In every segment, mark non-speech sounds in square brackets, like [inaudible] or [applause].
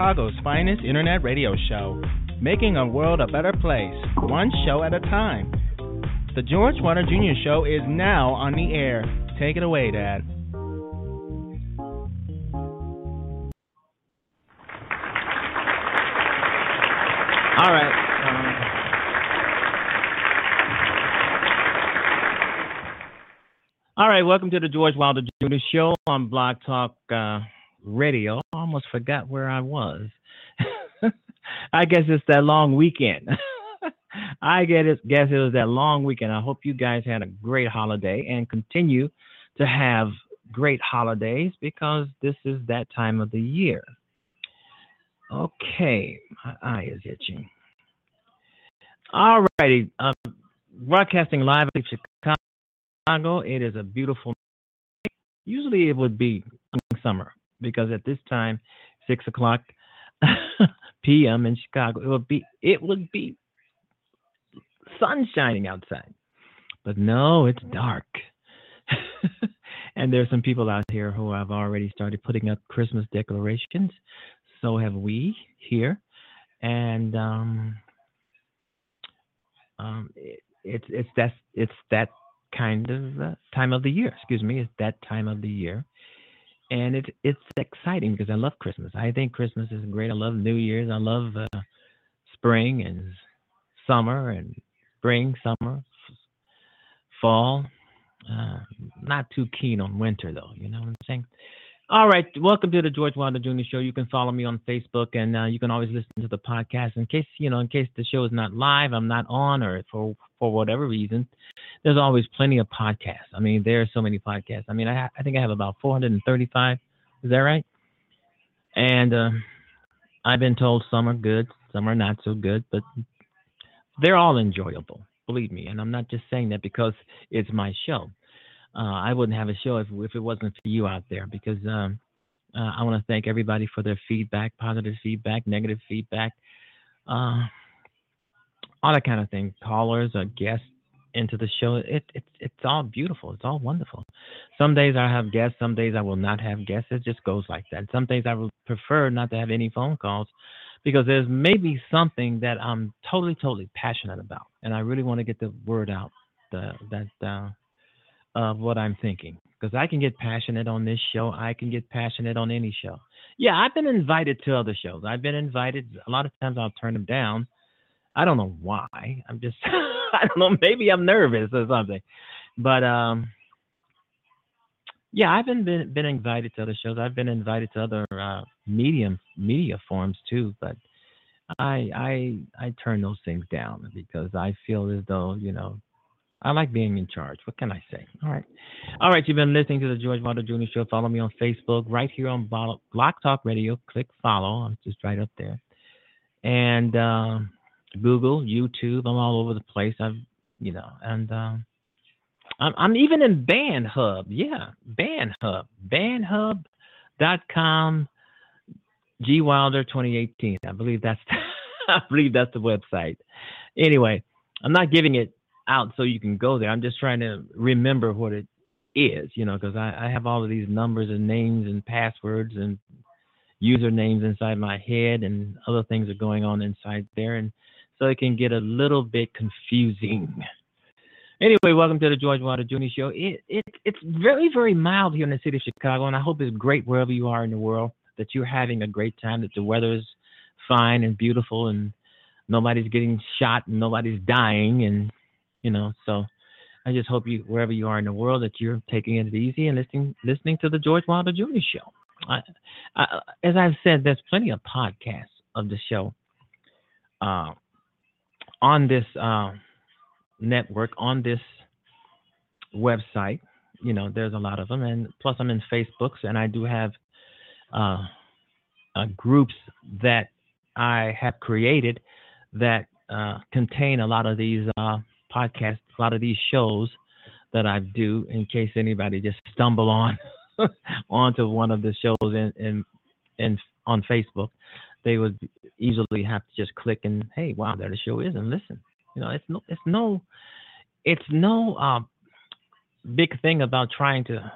Chicago's finest internet radio show, making a world a better place, one show at a time. The George Wilder Jr. Show is now on the air. Take it away, Dad. All right. All right, welcome to the George Wilder Jr. Show on Blog Talk uh, Radio. I almost forgot where I was. [laughs] I guess it's that long weekend. [laughs] I get it, guess it was that long weekend. I hope you guys had a great holiday and continue to have great holidays because this is that time of the year. Okay, my eye is itching. All righty, uh, broadcasting live in Chicago. It is a beautiful. Night. Usually, it would be summer because at this time, six o'clock [laughs] p.m. in Chicago, it would be it would be sun shining outside. But no, it's dark. [laughs] and there's some people out here who have already started putting up Christmas decorations so have we here, and um, um, it, it's it's that it's that kind of uh, time of the year. Excuse me, it's that time of the year, and it's it's exciting because I love Christmas. I think Christmas is great. I love New Year's. I love uh, spring and summer and spring, summer, fall. Uh, not too keen on winter though. You know what I'm saying? All right, welcome to the George Wilder Jr. Show. You can follow me on Facebook, and uh, you can always listen to the podcast. In case you know, in case the show is not live, I'm not on, or for for whatever reason, there's always plenty of podcasts. I mean, there are so many podcasts. I mean, I I think I have about 435. Is that right? And uh, I've been told some are good, some are not so good, but they're all enjoyable. Believe me, and I'm not just saying that because it's my show uh, I wouldn't have a show if, if it wasn't for you out there because um, uh, I want to thank everybody for their feedback, positive feedback, negative feedback, uh, all that kind of thing. Callers or guests into the show. It, it, it's all beautiful. It's all wonderful. Some days I have guests. Some days I will not have guests. It just goes like that. Some days I would prefer not to have any phone calls because there's maybe something that I'm totally, totally passionate about, and I really want to get the word out. The, that uh, of what I'm thinking because I can get passionate on this show. I can get passionate on any show. Yeah, I've been invited to other shows. I've been invited. A lot of times I'll turn them down. I don't know why. I'm just, [laughs] I don't know. Maybe I'm nervous or something. But um, yeah, I've been, been been invited to other shows. I've been invited to other uh, medium media forms too. But I I I turn those things down because I feel as though you know I like being in charge. What can I say? All right. All right. You've been listening to the George Wilder Jr. Show. Follow me on Facebook right here on Blog Talk Radio. Click follow. I'm just right up there. And uh, Google, YouTube. I'm all over the place. I've, you know, and uh, I'm, I'm even in Band Hub. Yeah, Band Hub. BandHub.com. G Wilder 2018. I believe that's [laughs] I believe that's the website. Anyway, I'm not giving it out so you can go there. I'm just trying to remember what it is, you know, because I, I have all of these numbers and names and passwords and usernames inside my head and other things are going on inside there. And so it can get a little bit confusing. Anyway, welcome to the George Wilder Jr. Show. It, it, it's very, very mild here in the city of Chicago, and I hope it's great wherever you are in the world, that you're having a great time, that the weather is fine and beautiful, and nobody's getting shot and nobody's dying, and you know. So I just hope you, wherever you are in the world, that you're taking it easy and listening listening to the George Wilder Jr. Show. I, I, as I've said, there's plenty of podcasts of the show uh, on this uh, network, on this website. You know, there's a lot of them, and plus I'm in Facebooks, and I do have uh, uh groups that I have created that uh, contain a lot of these uh, podcast, a lot of these shows that I do, in case anybody just stumble on [laughs] onto one of the shows in, in in on Facebook, they would easily have to just click and hey, wow, there the show is, and listen. You know, it's no, it's no, it's no uh, big thing about trying to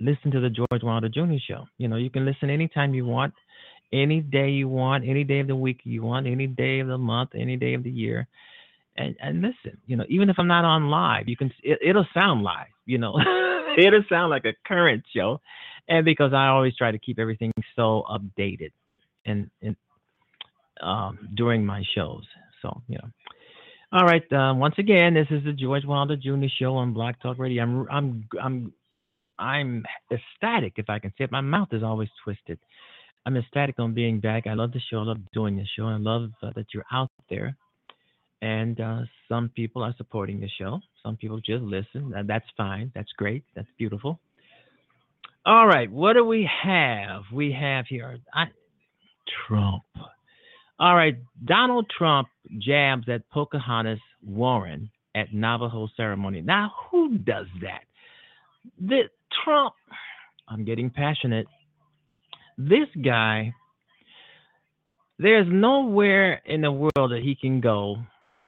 listen to the George Wilder Jr. show. You know, you can listen anytime you want, any day you want, any day of the week you want, any day of the month, any day of the year. And and listen, you know, even if I'm not on live, you can it, it'll sound live, you know. [laughs] it'll sound like a current show. And because I always try to keep everything so updated and, and um, during my shows. So, you know. All right. Uh, once again, this is the George Wilder Jr. Show on Blog Talk Radio. I'm I'm I'm I'm ecstatic, if I can say it. My mouth is always twisted. I'm ecstatic on being back. I love the show. I love doing the show. I love uh, that you're out there. And uh, some people are supporting the show. Some people just listen. That's fine. That's great. That's beautiful. All right. What do we have? We have here I, Trump. All right. Donald Trump jabs at Pocahontas Warren at Navajo ceremony. Now, who does that? The Trump. I'm getting passionate. This guy. There's nowhere in the world that he can go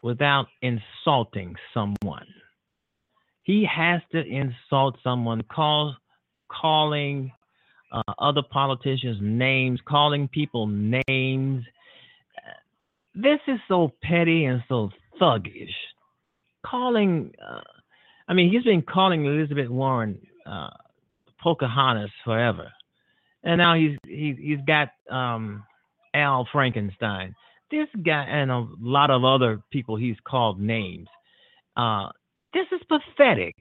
without insulting someone. He has to insult someone, call, calling uh, other politicians names, calling people names. This is so petty and so thuggish. Calling, uh, I mean, he's been calling Elizabeth Warren uh, Pocahontas forever, and now he's he's he's got um, Al Frankenstein this guy and a lot of other people he's called names. Uh, this is pathetic.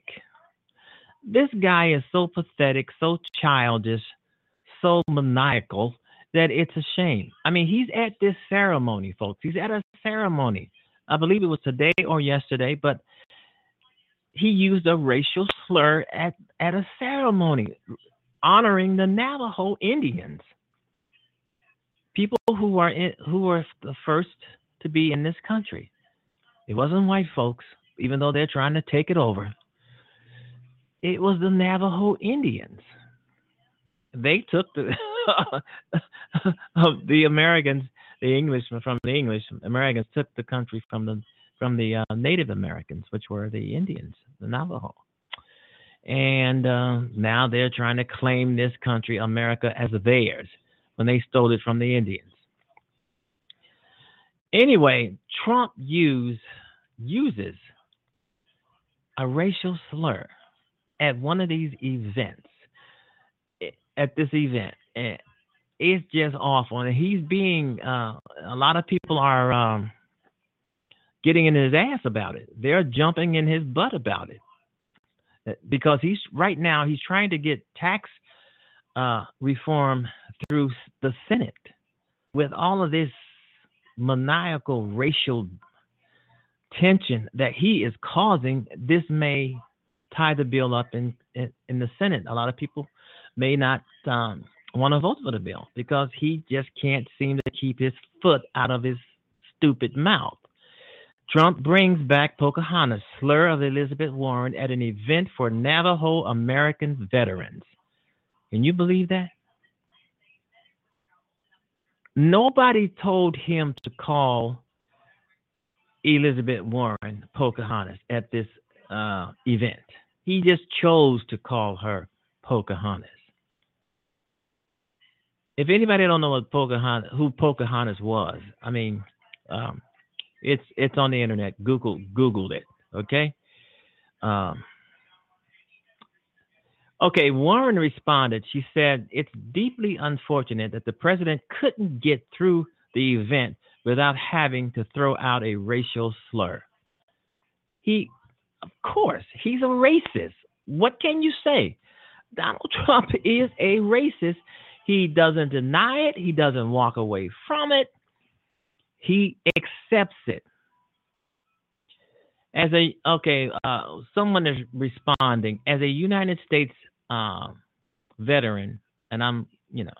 This guy is so pathetic, so childish, so maniacal that it's a shame. I mean, he's at this ceremony, folks. He's at a ceremony. I believe it was today or yesterday, but he used a racial slur at, at a ceremony honoring the Navajo Indians people who are in, who are the first to be in this country. It wasn't white folks, even though they're trying to take it over. It was the Navajo Indians. They took the [laughs] the Americans, the English from the English Americans took the country from the from the uh, Native Americans, which were the Indians, the Navajo. And uh, now they're trying to claim this country, America, as theirs when they stole it from the Indians. Anyway, Trump use, uses a racial slur at one of these events. At this event, and it's just awful. And he's being, uh, a lot of people are um, getting in his ass about it. They're jumping in his butt about it because he's right now he's trying to get tax uh, reform through the Senate with all of this maniacal racial tension that he is causing, this may tie the bill up in, in, in the Senate. A lot of people may not um, want to vote for the bill because he just can't seem to keep his foot out of his stupid mouth. Trump brings back Pocahontas, slur of Elizabeth Warren, at an event for Navajo American veterans. Can you believe that? Nobody told him to call Elizabeth Warren Pocahontas at this uh, event. He just chose to call her Pocahontas. If anybody don't know what Pocahontas, who Pocahontas was, I mean, um, it's it's on the internet. Google Googled it. Okay. Um, Okay, Warren responded. She said, It's deeply unfortunate that the president couldn't get through the event without having to throw out a racial slur. He, of course, he's a racist. What can you say? Donald [laughs] Trump is a racist. He doesn't deny it, he doesn't walk away from it, he accepts it. As a okay, uh, someone is responding. As a United States um, veteran, and I'm, you know,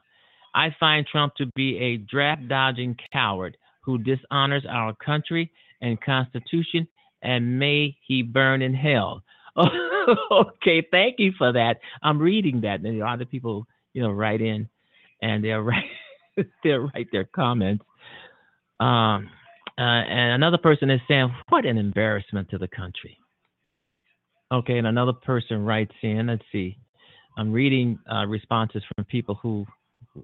I find Trump to be a draft dodging coward who dishonors our country and Constitution, and may he burn in hell. [laughs] okay, thank you for that. I'm reading that, and a lot of people, you know, write in, and they'll [laughs] write, they'll write their comments. Um, uh, and another person is saying, "What an embarrassment to the country." Okay, and another person writes in. Let's see. I'm reading uh, responses from people who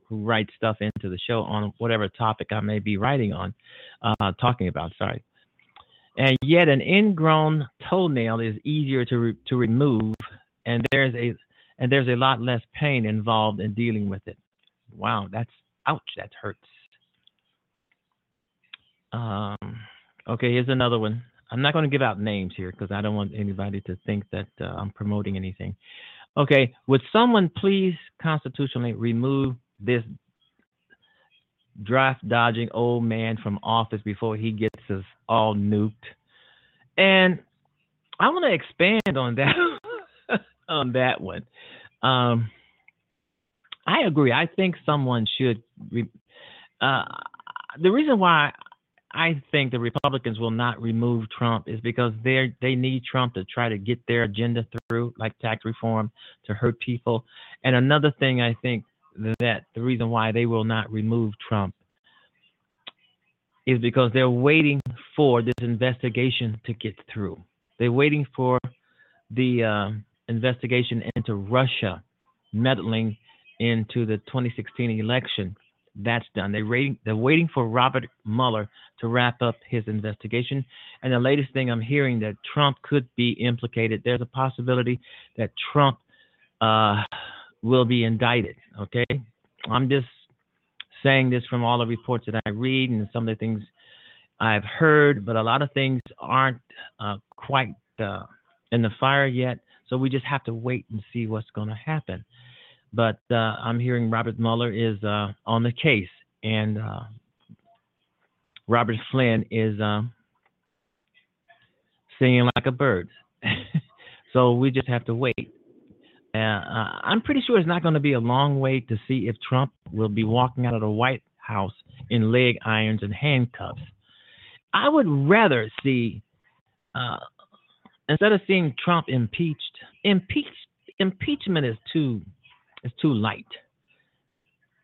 who write stuff into the show on whatever topic I may be writing on, uh, talking about. Sorry. And yet, an ingrown toenail is easier to re- to remove, and there's a and there's a lot less pain involved in dealing with it. Wow, that's ouch. That hurts. Um, okay, here's another one. I'm not going to give out names here because I don't want anybody to think that uh, I'm promoting anything. Okay, would someone please constitutionally remove this draft dodging old man from office before he gets us all nuked? And I want to expand on that [laughs] on that one. Um, I agree. I think someone should. Re- uh, the reason why I think the Republicans will not remove Trump is because they they need Trump to try to get their agenda through, like tax reform, to hurt people. And another thing I think that the reason why they will not remove Trump is because they're waiting for this investigation to get through. They're waiting for the uh, investigation into Russia meddling into the 2016 election that's done. They waiting, they're waiting for Robert Mueller to wrap up his investigation. And the latest thing I'm hearing that Trump could be implicated. There's a possibility that Trump uh, will be indicted. Okay, I'm just saying this from all the reports that I read and some of the things I've heard, but a lot of things aren't uh, quite uh, in the fire yet. So we just have to wait and see what's going to happen. But uh, I'm hearing Robert Mueller is uh, on the case, and uh, Robert Flynn is um, singing like a bird. [laughs] so we just have to wait. Uh, uh, I'm pretty sure it's not going to be a long wait to see if Trump will be walking out of the White House in leg irons and handcuffs. I would rather see, uh, instead of seeing Trump impeached, impeached impeachment is too is too light.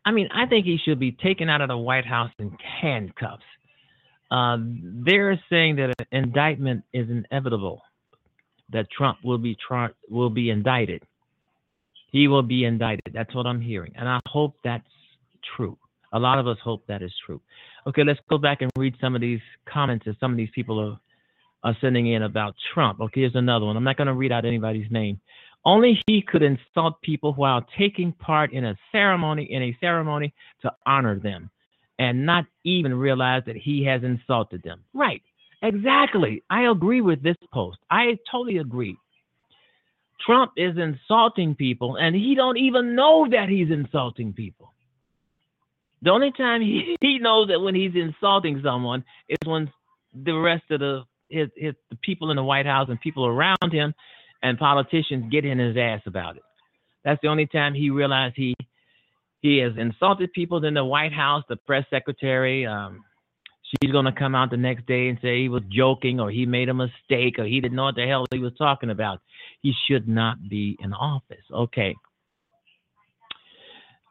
I mean, I think he should be taken out of the White House in handcuffs. Uh, they're saying that an indictment is inevitable, that Trump will be tra- will be indicted. He will be indicted. That's what I'm hearing, and I hope that's true. A lot of us hope that is true. Okay, let's go back and read some of these comments that some of these people are, are sending in about Trump. Okay, here's another one. I'm not going to read out anybody's name. Only he could insult people while taking part in a ceremony in a ceremony to honor them and not even realize that he has insulted them. Right. Exactly. I agree with this post. I totally agree. Trump is insulting people and he don't even know that he's insulting people. The only time he, [laughs] he knows that when he's insulting someone is when the rest of the his, his the people in the White House and people around him and politicians get in his ass about it. That's the only time he realized he he has insulted people in the White House, the press secretary. Um, she's going to come out the next day and say he was joking or he made a mistake or he didn't know what the hell he was talking about. He should not be in office. Okay.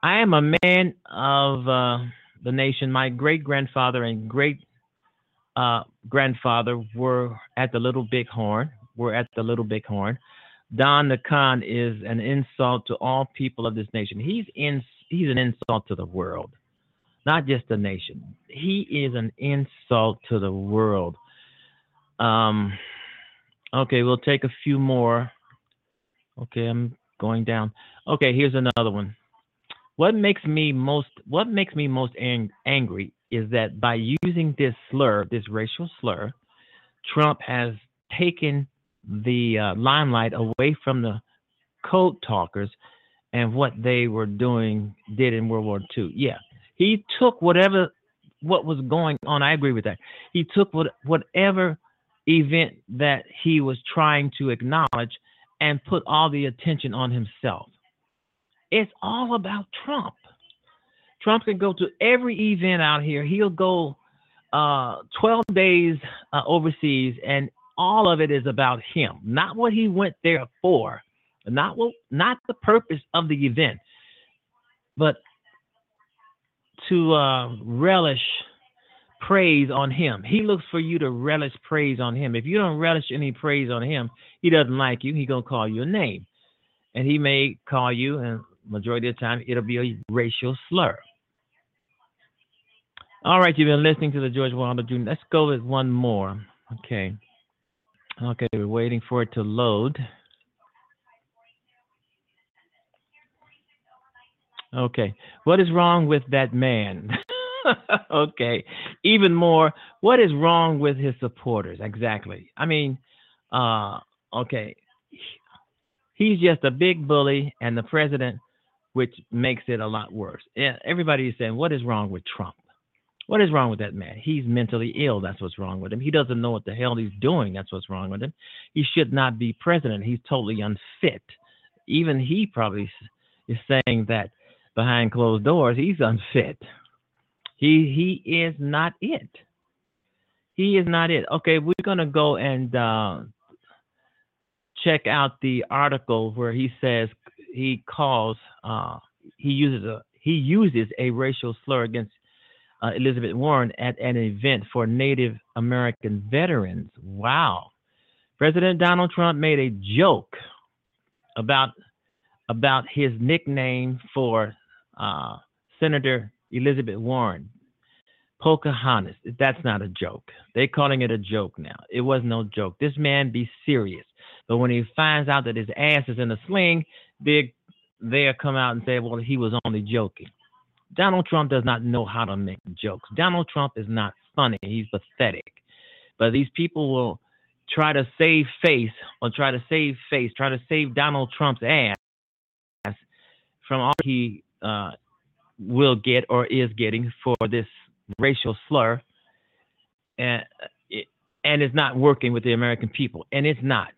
I am a man of uh, the nation. My great grandfather and great uh, grandfather were at the Little Big Horn we're at the Little Bighorn. Don the Khan is an insult to all people of this nation. He's in he's an insult to the world, not just the nation. He is an insult to the world. Um, okay, we'll take a few more. Okay, I'm going down. Okay, here's another one. What makes me most what makes me most ang- angry is that by using this slur, this racial slur, Trump has taken the uh, limelight away from the code talkers and what they were doing did in World War II. Yeah, he took whatever what was going on. I agree with that. He took what whatever event that he was trying to acknowledge and put all the attention on himself. It's all about Trump. Trump can go to every event out here. He'll go uh, 12 days uh, overseas and all of it is about him, not what he went there for, not what, not the purpose of the event, but to uh, relish praise on him. He looks for you to relish praise on him. If you don't relish any praise on him, he doesn't like you. He gonna call you a name, and he may call you and majority of the time, it'll be a racial slur. All right, you've been listening to the George Wilder Jr. Let's go with one more. Okay. Okay, we're waiting for it to load. Okay. What is wrong with that man? [laughs] okay. Even more, what is wrong with his supporters? Exactly. I mean, uh, okay. He's just a big bully and the president, which makes it a lot worse. Everybody is saying, what is wrong with Trump? What is wrong with that man? He's mentally ill. That's what's wrong with him. He doesn't know what the hell he's doing. That's what's wrong with him. He should not be president. He's totally unfit. Even he probably is saying that behind closed doors, he's unfit. He he is not it. He is not it. Okay, we're gonna go and uh, check out the article where he says he calls uh, he uses a he uses a racial slur against uh, Elizabeth Warren at an event for Native American veterans. Wow. President Donald Trump made a joke about about his nickname for uh, Senator Elizabeth Warren, Pocahontas. That's not a joke. They're calling it a joke now. It was no joke. This man be serious. But when he finds out that his ass is in a sling, they they come out and say, well, he was only joking. Donald Trump does not know how to make jokes. Donald Trump is not funny. He's pathetic. But these people will try to save face or try to save face, try to save Donald Trump's ass from all he uh, will get or is getting for this racial slur, and and it's not working with the American people, and it's not.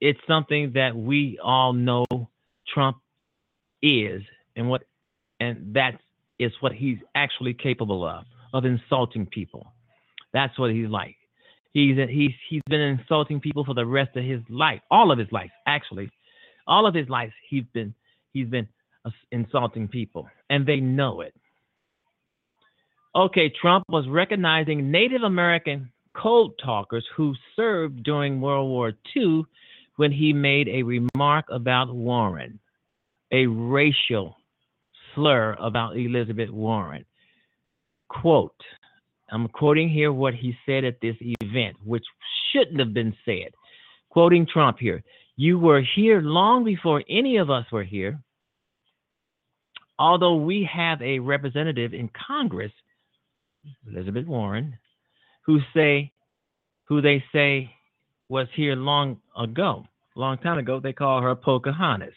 It's something that we all know Trump is, and what, and that is what he's actually capable of of insulting people. That's what he's like. He's he's he's been insulting people for the rest of his life, all of his life, actually, all of his life. He's been he's been insulting people, and they know it. Okay, Trump was recognizing Native American code talkers who served during World War II when he made a remark about Warren, a racial slur about Elizabeth Warren. Quote, I'm quoting here what he said at this event, which shouldn't have been said. Quoting Trump here, you were here long before any of us were here although we have a representative in Congress, Elizabeth Warren, who say who they say was here long ago, long time ago, they call her Pocahontas.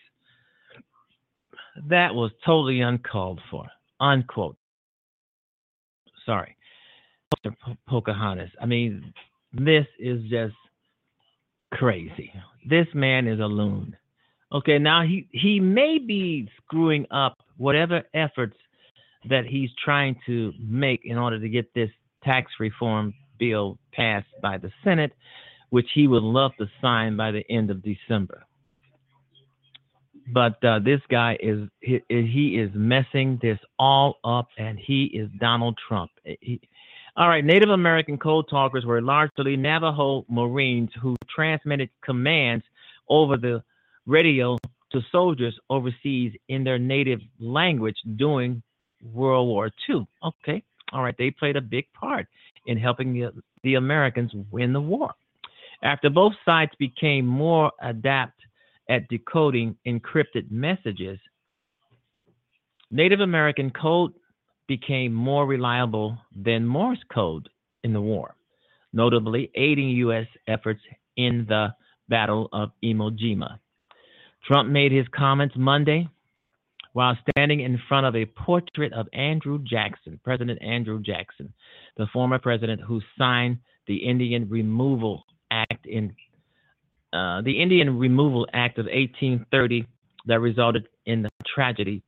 That was totally uncalled for. Unquote. Sorry. Pocahontas. I mean, this is just crazy. This man is a loon. Okay, now he he may be screwing up whatever efforts that he's trying to make in order to get this tax reform bill passed by the Senate, which he would love to sign by the end of December. But uh, this guy is he, he, is messing this all up, and he is Donald Trump. He, all right, Native American code talkers were largely Navajo Marines who transmitted commands over the radio to soldiers overseas in their native language during World War II. Okay, all right, they played a big part in helping the, the Americans win the war. After both sides became more adept at decoding encrypted messages, Native American code became more reliable than Morse code in the war, notably aiding U.S. efforts in the Battle of Iwo Jima. Trump made his comments Monday while standing in front of a portrait of Andrew Jackson, President Andrew Jackson, the former president who signed the Indian Removal Act in uh, the Indian Removal Act of 1830 that resulted in the tragedy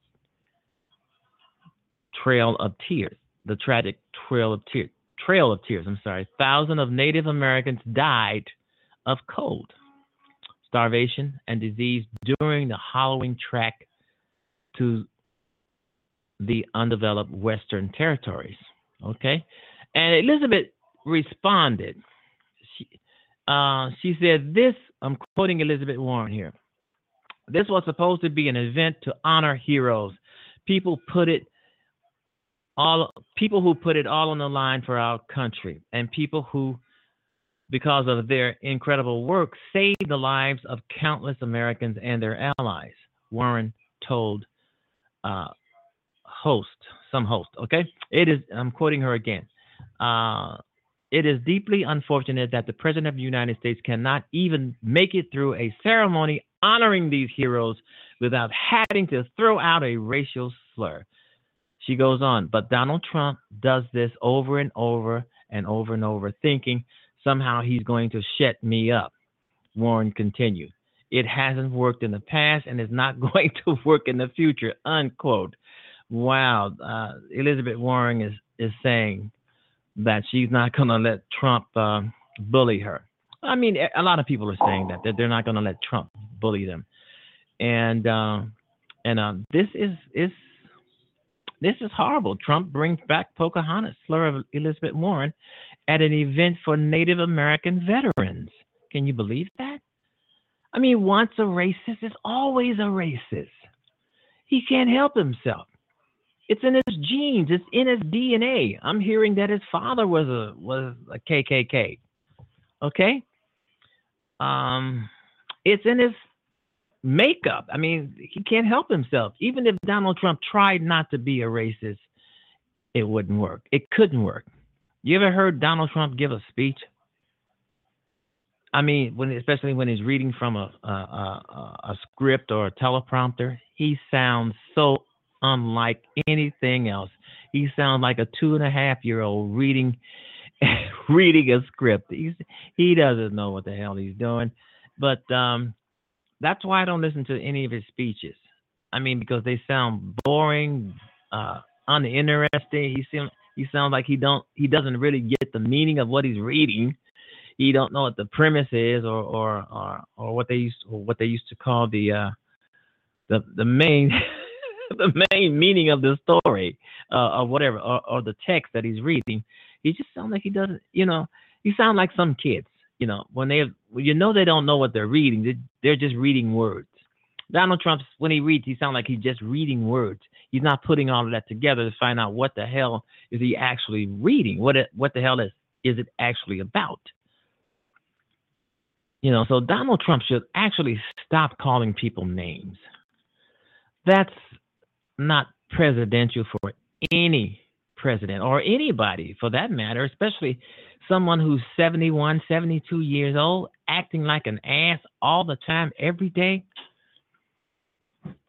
Trail of Tears, the tragic Trail of Tears. Trail of Tears, I'm sorry. Thousands of Native Americans died of cold starvation, and disease during the hollowing trek to the undeveloped Western territories. Okay, and Elizabeth responded. Uh, she said, "This." I'm quoting Elizabeth Warren here. This was supposed to be an event to honor heroes. People put it all people who put it all on the line for our country and people who because of their incredible work saved the lives of countless Americans and their allies. Warren told uh, host, some host, okay? It is, I'm quoting her again. Uh, it is deeply unfortunate that the President of the United States cannot even make it through a ceremony honoring these heroes without having to throw out a racial slur. She goes on, but Donald Trump does this over and over and over and over, thinking somehow he's going to shut me up. Warren continued. It hasn't worked in the past and is not [laughs] going to work in the future. Unquote. Wow. Uh, Elizabeth Warren is, is saying that she's not going to let Trump uh, bully her. I mean, a lot of people are saying that, that they're not going to let Trump bully them. And uh, and uh, this is is this is horrible. Trump brings back Pocahontas, slur of Elizabeth Warren, at an event for Native American veterans. Can you believe that? I mean, once a racist is always a racist. He can't help himself. It's in his genes. It's in his DNA. I'm hearing that his father was a was a KKK. Okay. Um, it's in his makeup. I mean, he can't help himself. Even if Donald Trump tried not to be a racist, it wouldn't work. It couldn't work. You ever heard Donald Trump give a speech? I mean, when especially when he's reading from a a, a, a script or a teleprompter, he sounds so unlike anything else. He sounds like a two and a half year old reading [laughs] reading a script. He's he doesn't know what the hell he's doing. But um, that's why I don't listen to any of his speeches. I mean, because they sound boring, uh, uninteresting. He seems he sounds like he don't he doesn't really get the meaning of what he's reading. He don't know what the premise is, or or or, or what they used or what they used to call the uh, the the main [laughs] [laughs] the main meaning of the story, uh, or whatever, or, or the text that he's reading. He just sounds like he doesn't, you know. He sounds like some kids, you know, when they you know they don't know what they're reading. They, they're just reading words. Donald Trump, when he reads, he sounds like he's just reading words. He's not putting all of that together to find out what the hell is he actually reading. What it, what the hell is is it actually about? You know, so Donald Trump should actually stop calling people names. That's not presidential for any president or anybody for that matter, especially someone who's 71, 72 years old, acting like an ass all the time, every day.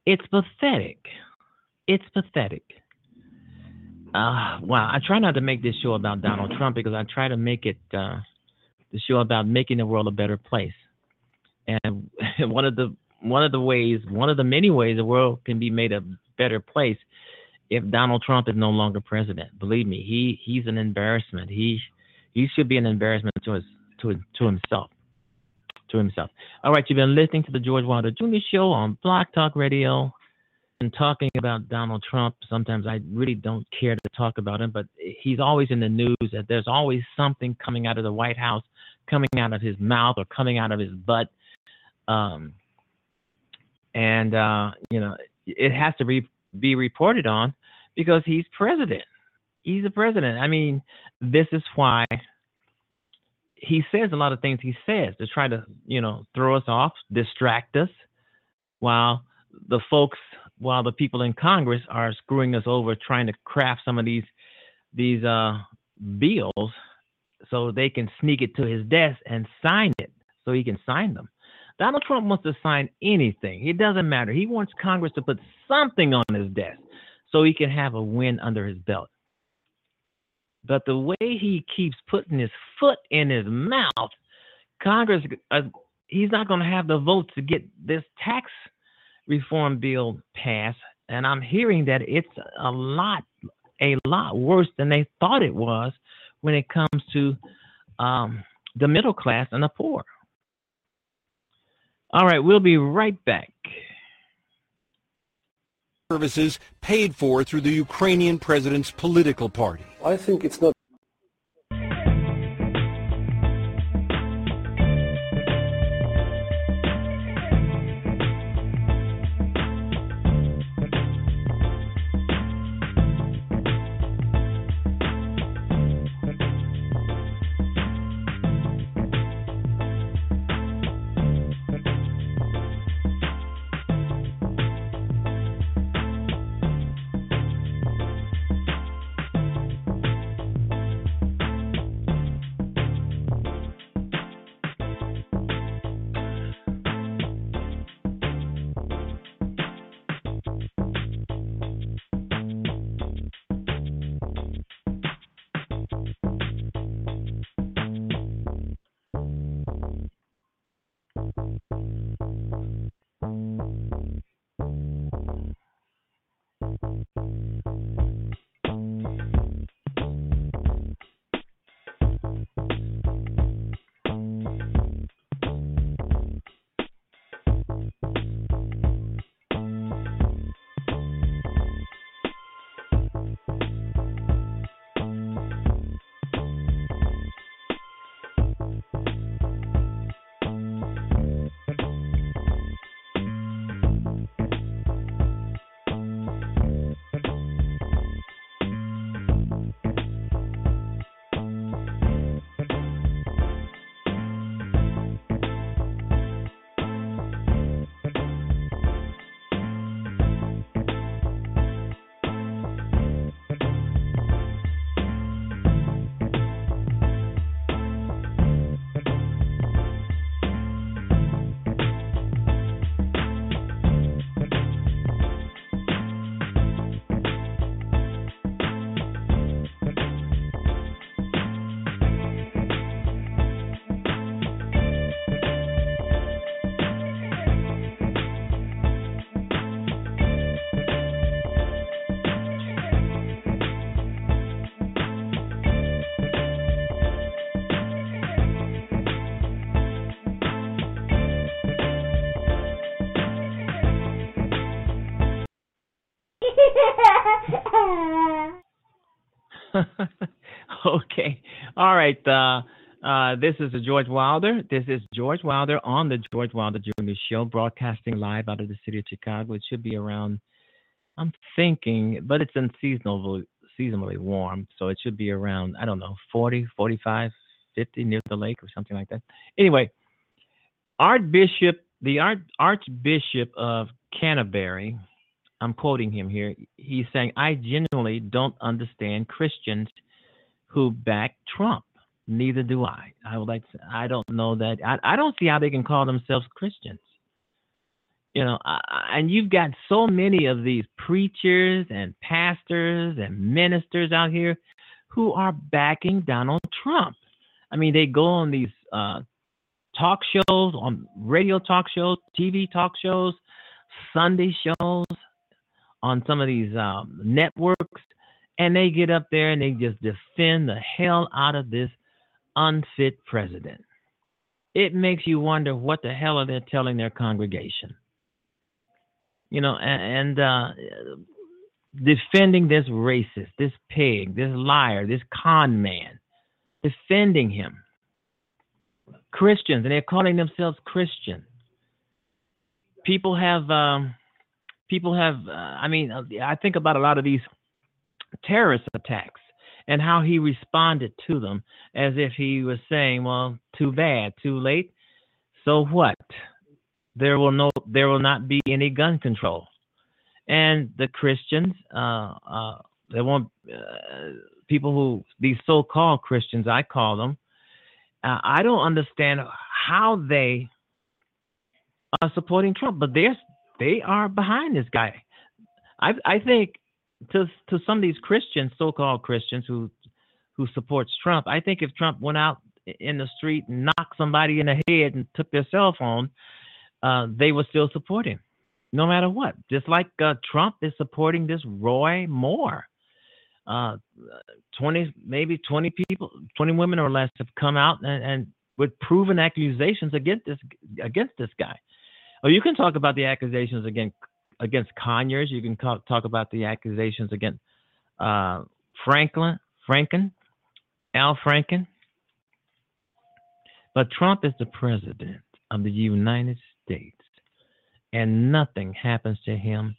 It's pathetic. It's pathetic. Uh, wow. I try not to make this show about Donald Trump because I try to make it uh, the show about making the world a better place. And [laughs] one of the one of the ways, one of the many ways the world can be made a better place if Donald Trump is no longer president. Believe me, he he's an embarrassment. He he should be an embarrassment to his to to himself. To himself. All right, you've been listening to the George Wilder Jr. Show on Blog Talk Radio. And talking about Donald Trump, sometimes I really don't care to talk about him, but he's always in the news. That there's always something coming out of the White House, coming out of his mouth or coming out of his butt. Um, and uh, you know, it has to be be reported on because he's president. He's the president. I mean, this is why he says a lot of things he says to try to, you know, throw us off, distract us, while the folks, while the people in Congress are screwing us over, trying to craft some of these these uh, bills so they can sneak it to his desk and sign it, so he can sign them. Donald Trump wants to sign anything. It doesn't matter. He wants Congress to put something on his desk so he can have a win under his belt. But the way he keeps putting his foot in his mouth, Congress, uh, he's not going to have the votes to get this tax reform bill passed. And I'm hearing that it's a lot, a lot worse than they thought it was when it comes to um, the middle class and the poor. All right, we'll be right back services paid for through the Ukrainian president's political party. I think it's not All right. Uh, uh, this is George Wilder. This is George Wilder on the George Wilder Jr. Show, broadcasting live out of the city of Chicago. It should be around, I'm thinking, but it's unseasonably seasonally warm, so it should be around, I don't know, 40, 45, 50 near the lake or something like that. Anyway, Archbishop, the Arch, Archbishop of Canterbury, I'm quoting him here. He's saying, I genuinely don't understand Christians who back Trump. Neither do I. I would like to, I don't know that. I, I don't see how they can call themselves Christians. You know, I, and you've got so many of these preachers and pastors and ministers out here who are backing Donald Trump. I mean, they go on these uh, talk shows, on radio talk shows, TV talk shows, Sunday shows, on some of these um, networks, and they get up there and they just defend the hell out of this unfit president. It makes you wonder what the hell are they telling their congregation? You know, and, and uh, defending this racist, this pig, this liar, this con man, defending him. Christians, and they're calling themselves Christian. People have um, people have, uh, I mean, I think about a lot of these terrorist attacks and how he responded to them as if he was saying, well, too bad, too late. So what? There will no, there will not be any gun control. And the Christians, uh, uh, they won't, uh, people who, these so-called Christians, I call them, uh, I don't understand how they are supporting Trump, but they're they are behind this guy. I I think to to some of these Christians, so-called Christians who who supports Trump, I think if Trump went out in the street and knocked somebody in the head and took their cell phone, uh, they would still support him, no matter what. Just like uh, Trump is supporting this Roy Moore. Uh, 20, maybe 20 people, 20 women or less have come out and, and with proven accusations against this against this guy. Oh, you can talk about the accusations against against Conyers. You can talk, talk about the accusations against uh, Franklin, Franken, Al Franken. But Trump is the president of the United States, and nothing happens to him.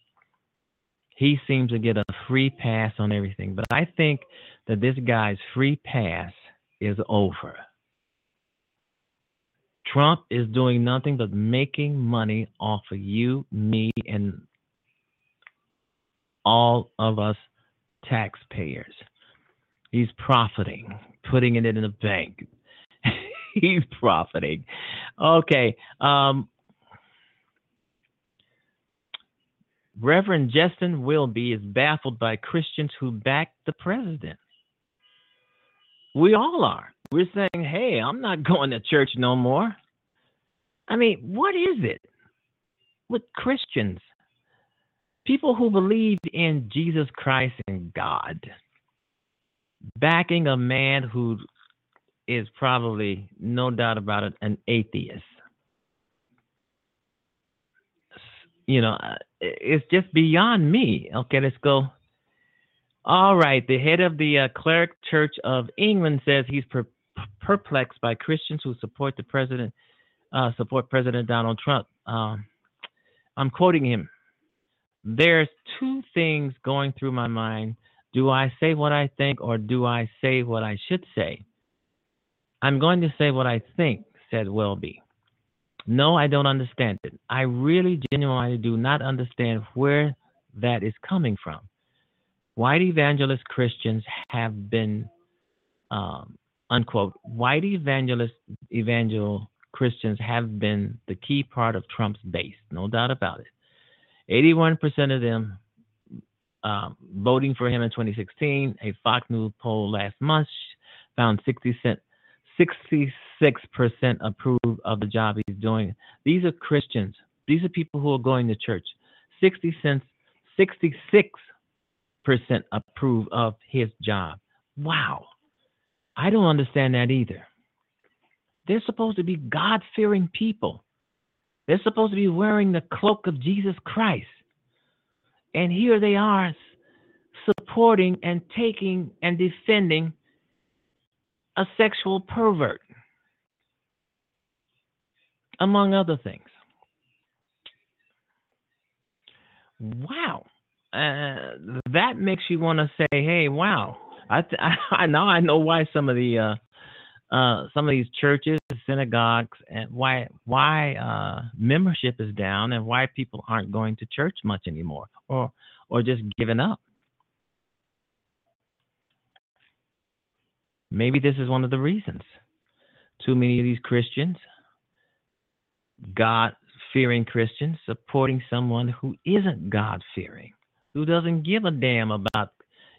He seems to get a free pass on everything. But I think that this guy's free pass is over. Trump is doing nothing but making money off of you, me, and all of us taxpayers. He's profiting, putting it in the bank. [laughs] He's profiting. Okay. Um, Reverend Justin Welby is baffled by Christians who back the president. We all are. We're saying, hey, I'm not going to church no more. I mean, what is it with Christians, people who believe in Jesus Christ and God, backing a man who is probably, no doubt about it, an atheist? You know, uh, it's just beyond me. Okay, let's go. All right, the head of the uh, Cleric Church of England says he's per- perplexed by Christians who support the president uh, support President Donald Trump. Um, I'm quoting him. There's two things going through my mind. Do I say what I think or do I say what I should say? I'm going to say what I think, said Welby. No, I don't understand it. I really genuinely do not understand where that is coming from. White evangelist Christians have been, um, unquote, white evangelist evangel Christians have been the key part of Trump's base, no doubt about it. 81% of them um, voting for him in 2016. A Fox News poll last month found 60 cent, 66% approve of the job he's doing. These are Christians. These are people who are going to church. 60 cents, 66% approve of his job. Wow. I don't understand that either. They're supposed to be God fearing people. They're supposed to be wearing the cloak of Jesus Christ. And here they are supporting and taking and defending a sexual pervert, among other things. Wow. Uh, that makes you want to say, "Hey, wow! I [laughs] th- I now I know why some of the uh, uh, some of these churches, synagogues, and why why uh, membership is down, and why people aren't going to church much anymore, or or just giving up. Maybe this is one of the reasons. Too many of these Christians, God fearing Christians, supporting someone who isn't God fearing, who doesn't give a damn about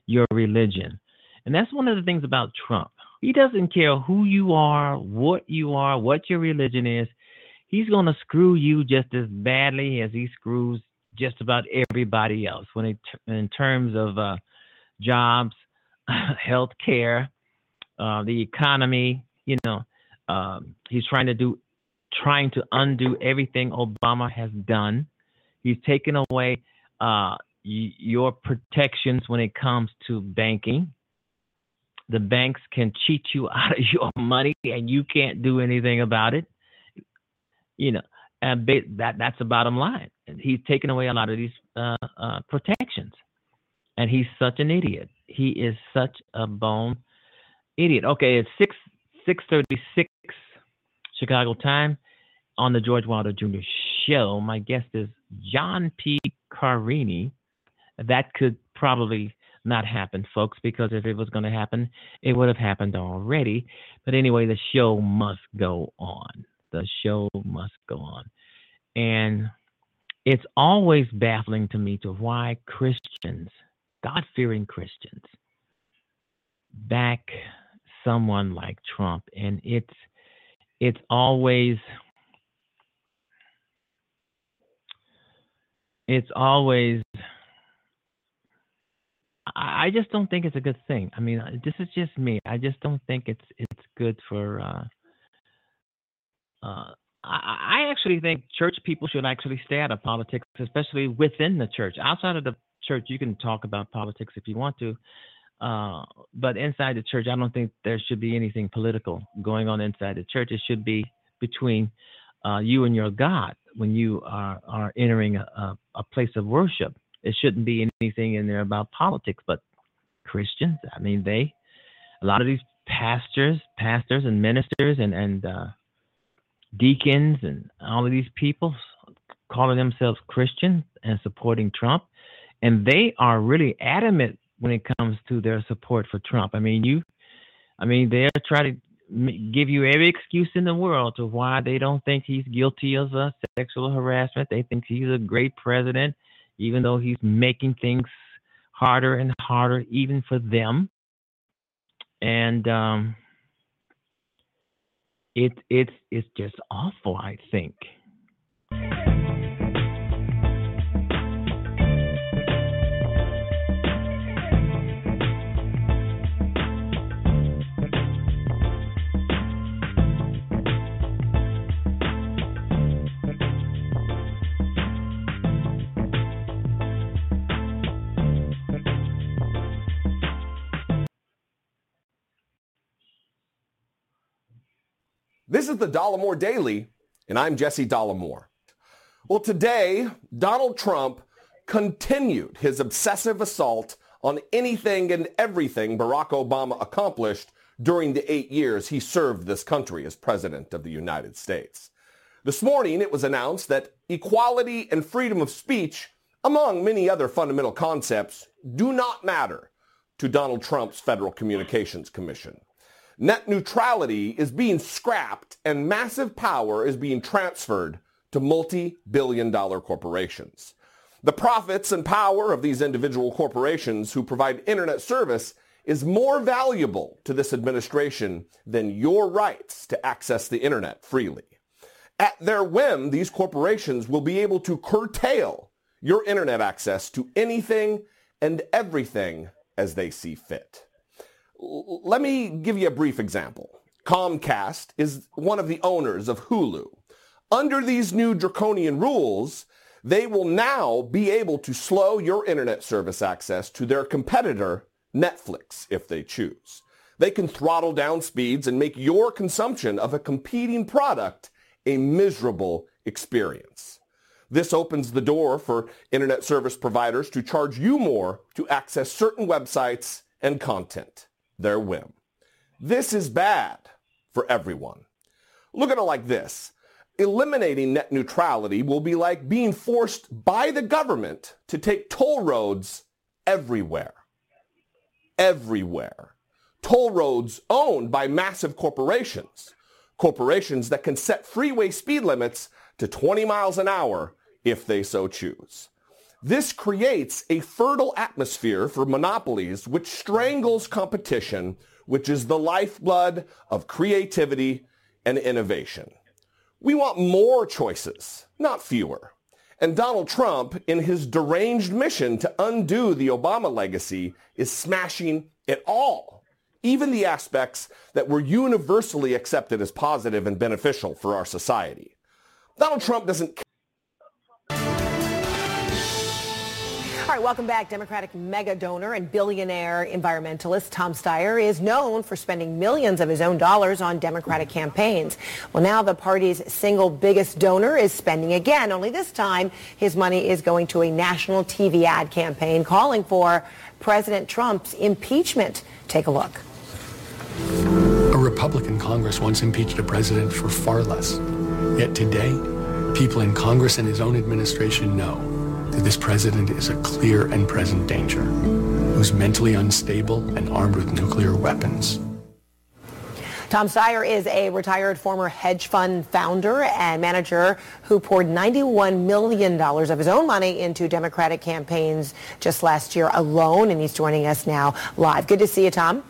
your religion. And that's one of the things about Trump. He doesn't care who you are, what you are, what your religion is. He's going to screw you just as badly as he screws just about everybody else when it, in terms of uh, jobs, [laughs] health care, uh, the economy. You know, um, he's trying to do, trying to undo everything Obama has done. He's taken away uh, y- your protections when it comes to banking the banks can cheat you [laughs] out of your money and you can't do anything about it you know and that that's the bottom line. He's taken away a lot of these uh, uh, protections. And he's such an idiot. He is such a bone idiot. Okay it's 6 636 chicago time on the george wilder jr show. My guest is john p. Carini. That could probably not happen, folks, because if it was going to happen, it would have happened already. But anyway, the show must go on. The show must go on. And it's always baffling to me to why Christians, God fearing Christians, back someone like Trump. And it's it's always it's always I just don't think it's a good thing. I mean, uh, this is just me. I just don't think it's it's good for. Uh, uh, I, I actually think church people should actually stay out of politics, especially within the church. Outside of the church, you can talk about politics if you want to, uh, but inside the church, I don't think there should be anything political going on inside the church. It should be between uh, you and your God when you are are entering a, a place of worship it shouldn't be anything in there about politics, but Christians, I mean, they, a lot of these pastors, pastors and ministers and, and uh, deacons and all of these people calling themselves Christians and supporting Trump. And they are really adamant when it comes to their support for Trump. I mean, you, I mean, they're trying to give you every excuse in the world to why they don't think he's guilty of uh, sexual harassment. They think he's a great president even though he's making things harder and harder even for them. And um, it it's it's just awful, I think. This is the Dollemore Daily, and I'm Jesse Dollemore. Well, today, Donald Trump continued his obsessive assault on anything and everything Barack Obama accomplished during the eight years he served this country as President of the United States. This morning, it was announced that equality and freedom of speech, among many other fundamental concepts, do not matter to Donald Trump's Federal Communications Commission. Net neutrality is being scrapped and massive power is being transferred to multi-billion dollar corporations. The profits and power of these individual corporations who provide internet service is more valuable to this administration than your rights to access the internet freely. At their whim, these corporations will be able to curtail your internet access to anything and everything as they see fit. Let me give you a brief example. Comcast is one of the owners of Hulu. Under these new draconian rules, They will now be able to slow your internet service access to their competitor, Netflix, if they choose. They can throttle down speeds and make your consumption of a competing product a miserable experience. This opens the door for internet service providers to charge you more to access certain websites and content, their whim. This is bad for everyone. Look at it like this. Eliminating net neutrality will be like being forced by the government to take toll roads everywhere. Everywhere. Toll roads owned by massive corporations. Corporations that can set freeway speed limits to 20 miles an hour if they so choose. This creates a fertile atmosphere for monopolies which strangles competition, which is the lifeblood of creativity and innovation. We want more choices, not fewer. And Donald Trump, in his deranged mission to undo the Obama legacy, is smashing it all, even the aspects that were universally accepted as positive and beneficial for our society. Donald Trump doesn't All right, welcome back. Democratic mega donor and billionaire environmentalist Tom Steyer is known for spending millions of his own dollars on Democratic campaigns. Well, now the party's single biggest donor is spending again, only this time his money is going to a national TV ad campaign calling for President Trump's impeachment. Take a look. A Republican Congress once impeached a president for far less. Yet today, people in Congress and his own administration know that this president is a clear and present danger, who's mentally unstable and armed with nuclear weapons. Tom Steyer is a retired former hedge fund founder and manager who poured $91 million of his own money into Democratic campaigns just last year alone, and he's joining us now live. Good to see you, Tom.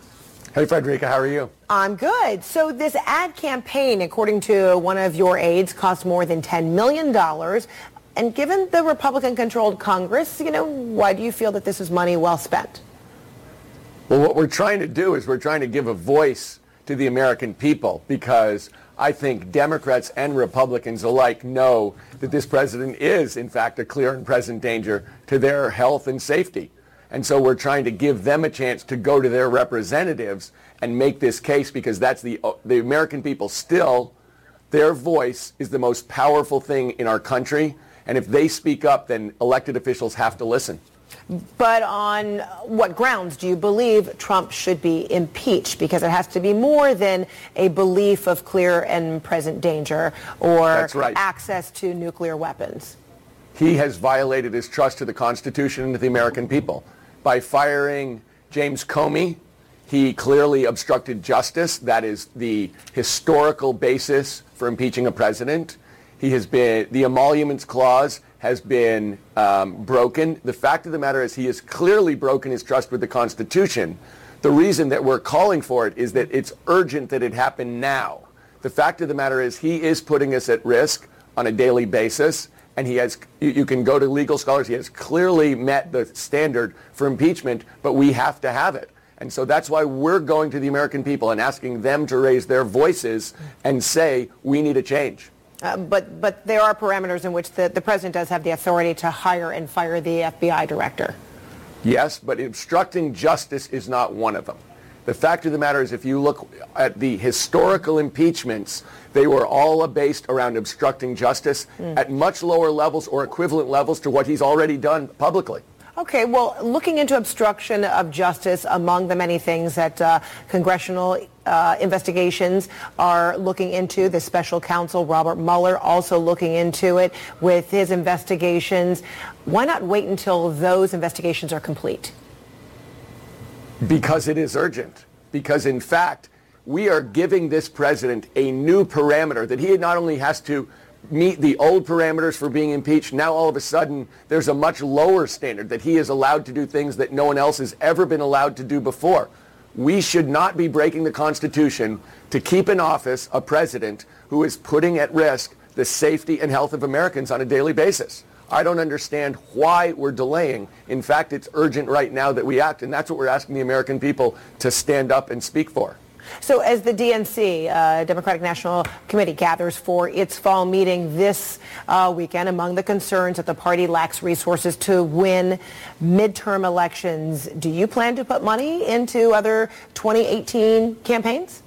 Hey, Frederica, how are you? I'm good. So this ad campaign, according to one of your aides, cost more than $10 million. And given the Republican-controlled Congress, you know, why do you feel that this is money well spent? Well, what we're trying to do is we're trying to give a voice to the American people because I think Democrats and Republicans alike know that this president is, in fact, a clear and present danger to their health and safety. And so we're trying to give them a chance to go to their representatives and make this case because that's the, uh, the American people still, their voice is the most powerful thing in our country. And if they speak up, then elected officials have to listen. But on what grounds do you believe Trump should be impeached? Because it has to be more than a belief of clear and present danger or right. access to nuclear weapons. He has violated his trust to the Constitution and to the American people. By firing James Comey, he clearly obstructed justice. That is the historical basis for impeaching a president. He has been, the emoluments clause has been um, broken. The fact of the matter is he has clearly broken his trust with the Constitution. The reason that we're calling for it is that it's urgent that it happen now. The fact of the matter is he is putting us at risk on a daily basis and he has you can go to legal scholars he has clearly met the standard for impeachment but we have to have it and so that's why we're going to the american people and asking them to raise their voices and say we need a change uh, but, but there are parameters in which the, the president does have the authority to hire and fire the FBI director. Yes, but obstructing justice is not one of them. The fact of the matter is if you look at the historical impeachments, they were all based around obstructing justice mm. at much lower levels or equivalent levels to what he's already done publicly. Okay, well, looking into obstruction of justice among the many things that uh, congressional uh, investigations are looking into, the special counsel Robert Mueller also looking into it with his investigations. Why not wait until those investigations are complete? Because it is urgent. Because in fact, we are giving this president a new parameter that he not only has to meet the old parameters for being impeached. Now all of a sudden there's a much lower standard that he is allowed to do things that no one else has ever been allowed to do before. We should not be breaking the Constitution to keep in office a president who is putting at risk the safety and health of Americans on a daily basis. I don't understand why we're delaying. In fact, it's urgent right now that we act, and that's what we're asking the American people to stand up and speak for. So as the DNC, uh, Democratic National Committee, gathers for its fall meeting this uh, weekend, among the concerns that the party lacks resources to win midterm elections, do you plan to put money into other 2018 campaigns?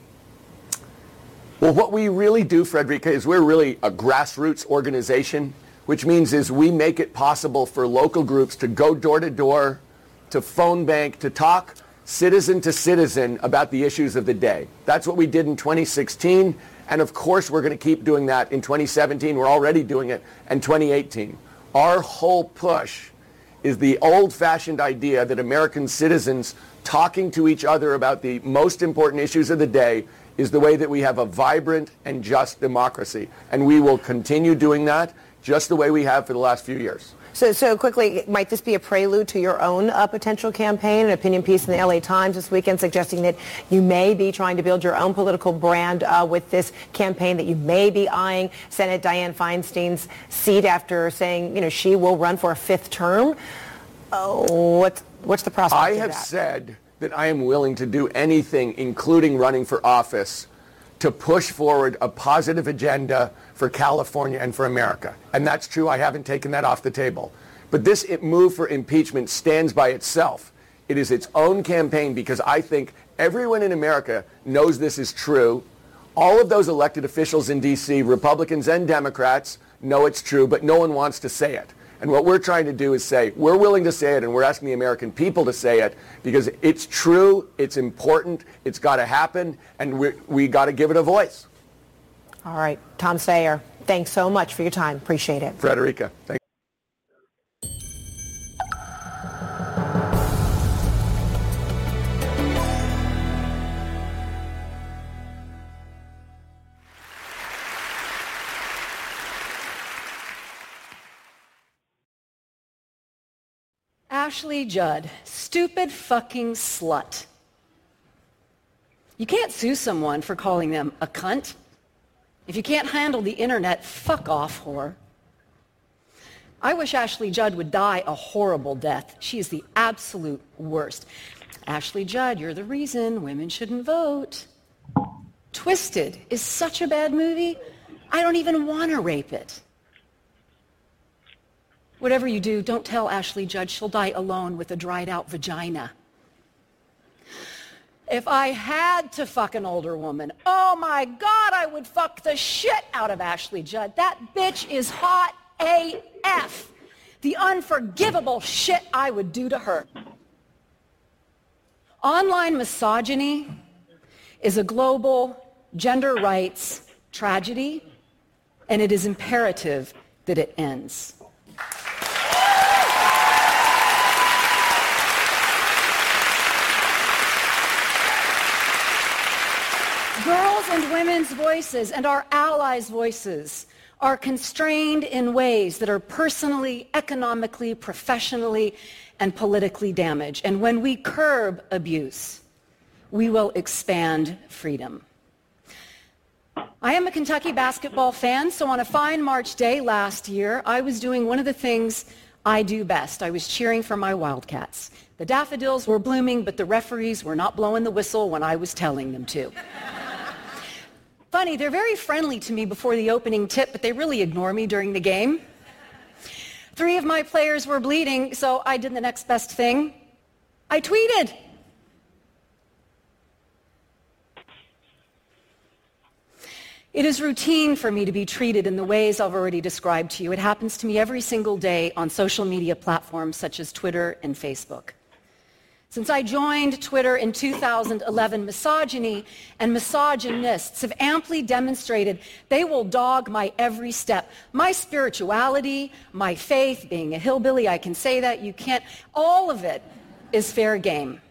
Well, what we really do, Frederica, is we're really a grassroots organization, which means is we make it possible for local groups to go door to door, to phone bank, to talk citizen to citizen about the issues of the day. That's what we did in 2016. And of course, we're going to keep doing that in 2017. We're already doing it in 2018. Our whole push is the old-fashioned idea that American citizens talking to each other about the most important issues of the day is the way that we have a vibrant and just democracy. And we will continue doing that just the way we have for the last few years. So, so quickly, might this be a prelude to your own uh, potential campaign? An opinion piece in the LA Times this weekend suggesting that you may be trying to build your own political brand uh, with this campaign, that you may be eyeing Senate Dianne Feinstein's seat after saying, you know, she will run for a fifth term. Uh, what's, what's the prospect I have said that I am willing to do anything, including running for office, to push forward a positive agenda for California and for America. And that's true. I haven't taken that off the table. But this move for impeachment stands by itself. It is its own campaign because I think everyone in America knows this is true. All of those elected officials in D.C., Republicans and Democrats, know it's true, but no one wants to say it. And what we're trying to do is say, we're willing to say it, and we're asking the American people to say it, because it's true, it's important, it's got to happen, and we, we got to give it a voice. All right. Tom Steyer, thanks so much for your time. Appreciate it. Frederica, thank Ashley Judd, stupid fucking slut. You can't sue someone for calling them a cunt. If you can't handle the internet, fuck off, whore. I wish Ashley Judd would die a horrible death. She is the absolute worst. Ashley Judd, you're the reason women shouldn't vote. Twisted is such a bad movie, I don't even want to rape it. Whatever you do, don't tell Ashley Judd she'll die alone with a dried out vagina. If I had to fuck an older woman, oh my God, I would fuck the shit out of Ashley Judd. That bitch is hot AF. The unforgivable shit I would do to her. Online misogyny is a global gender rights tragedy, and it is imperative that it ends. Girls and women's voices and our allies' voices are constrained in ways that are personally, economically, professionally, and politically damaged. And when we curb abuse, we will expand freedom. I am a Kentucky basketball fan, so on a fine March day last year, I was doing one of the things I do best. I was cheering for my Wildcats. The daffodils were blooming, but the referees were not blowing the whistle when I was telling them to. Funny, they're very friendly to me before the opening tip, but they really ignore me during the game. Three of my players were bleeding, so I did the next best thing. I tweeted. It is routine for me to be treated in the ways I've already described to you. It happens to me every single day on social media platforms such as Twitter and Facebook. Since I joined Twitter in 2011, misogyny and misogynists have amply demonstrated they will dog my every step. My spirituality, my faith, being a hillbilly, I can say that, you can't, all of it is fair game.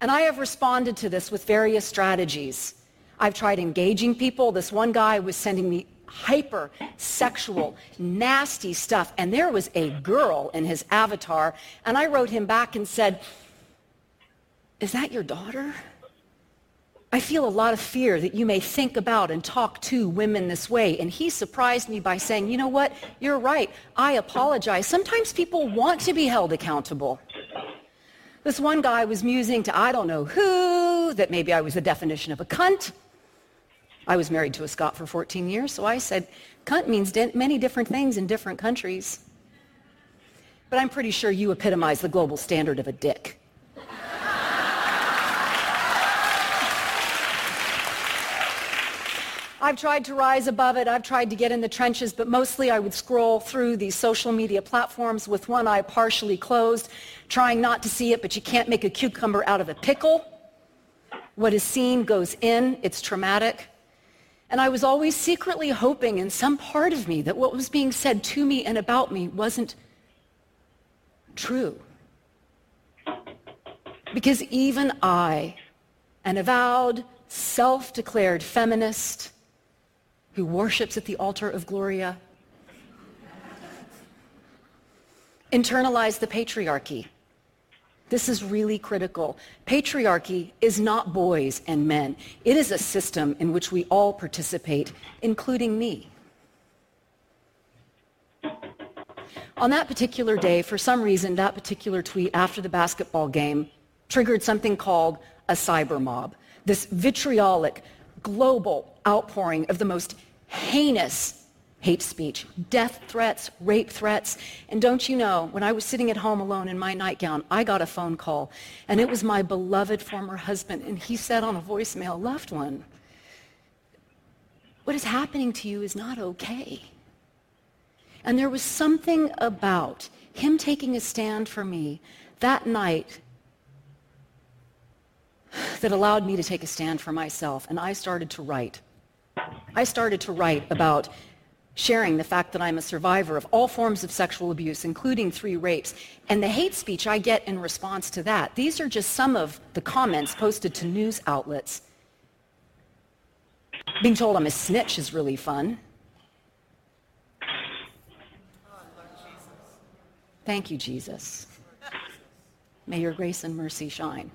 And I have responded to this with various strategies. I've tried engaging people. This one guy was sending me hyper sexual, nasty stuff. And there was a girl in his avatar. And I wrote him back and said, Is that your daughter? I feel a lot of fear that you may think about and talk to women this way. And he surprised me by saying, You know what? You're right. I apologize. Sometimes people want to be held accountable. This one guy was musing to I don't know who that maybe I was the definition of a cunt. I was married to a Scot for 14 years, so I said, cunt means many different things in different countries. But I'm pretty sure you epitomize the global standard of a dick. I've tried to rise above it. I've tried to get in the trenches, but mostly I would scroll through these social media platforms with one eye partially closed, trying not to see it, but you can't make a cucumber out of a pickle. What is seen goes in. It's traumatic. And I was always secretly hoping in some part of me that what was being said to me and about me wasn't true. Because even I, an avowed, self-declared feminist, who worships at the altar of Gloria, internalized the patriarchy. This is really critical. Patriarchy is not boys and men. It is a system in which we all participate, including me. On that particular day, for some reason, that particular tweet after the basketball game triggered something called a cyber mob. This vitriolic, global outpouring of the most heinous hate speech, death threats, rape threats. And don't you know, when I was sitting at home alone in my nightgown, I got a phone call, and it was my beloved former husband, and he said on a voicemail, loved one, what is happening to you is not okay. And there was something about him taking a stand for me that night that allowed me to take a stand for myself, and I started to write. I started to write about sharing the fact that I'm a survivor of all forms of sexual abuse, including three rapes, and the hate speech I get in response to that. These are just some of the comments posted to news outlets. Being told I'm a snitch is really fun. Thank you, Jesus. May your grace and mercy shine.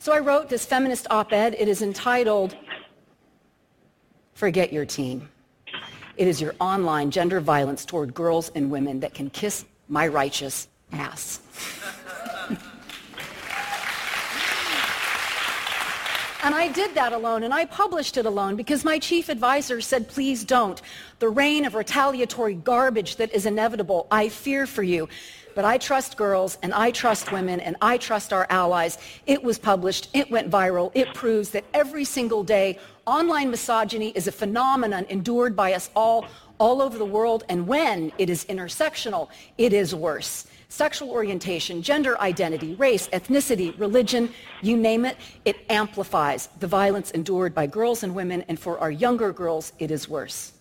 So I wrote this feminist op-ed. It is entitled Forget your team. It is your online gender violence toward girls and women that can kiss my righteous ass. [laughs] And I did that alone, and I published it alone because my chief advisor said, please don't. The rain of retaliatory garbage that is inevitable, I fear for you. But I trust girls, and I trust women, and I trust our allies. It was published. It went viral. It proves that every single day, online misogyny is a phenomenon endured by us all, all over the world. And when it is intersectional, it is worse sexual orientation, gender identity, race, ethnicity, religion, you name it, it amplifies the violence endured by girls and women, and for our younger girls, it is worse.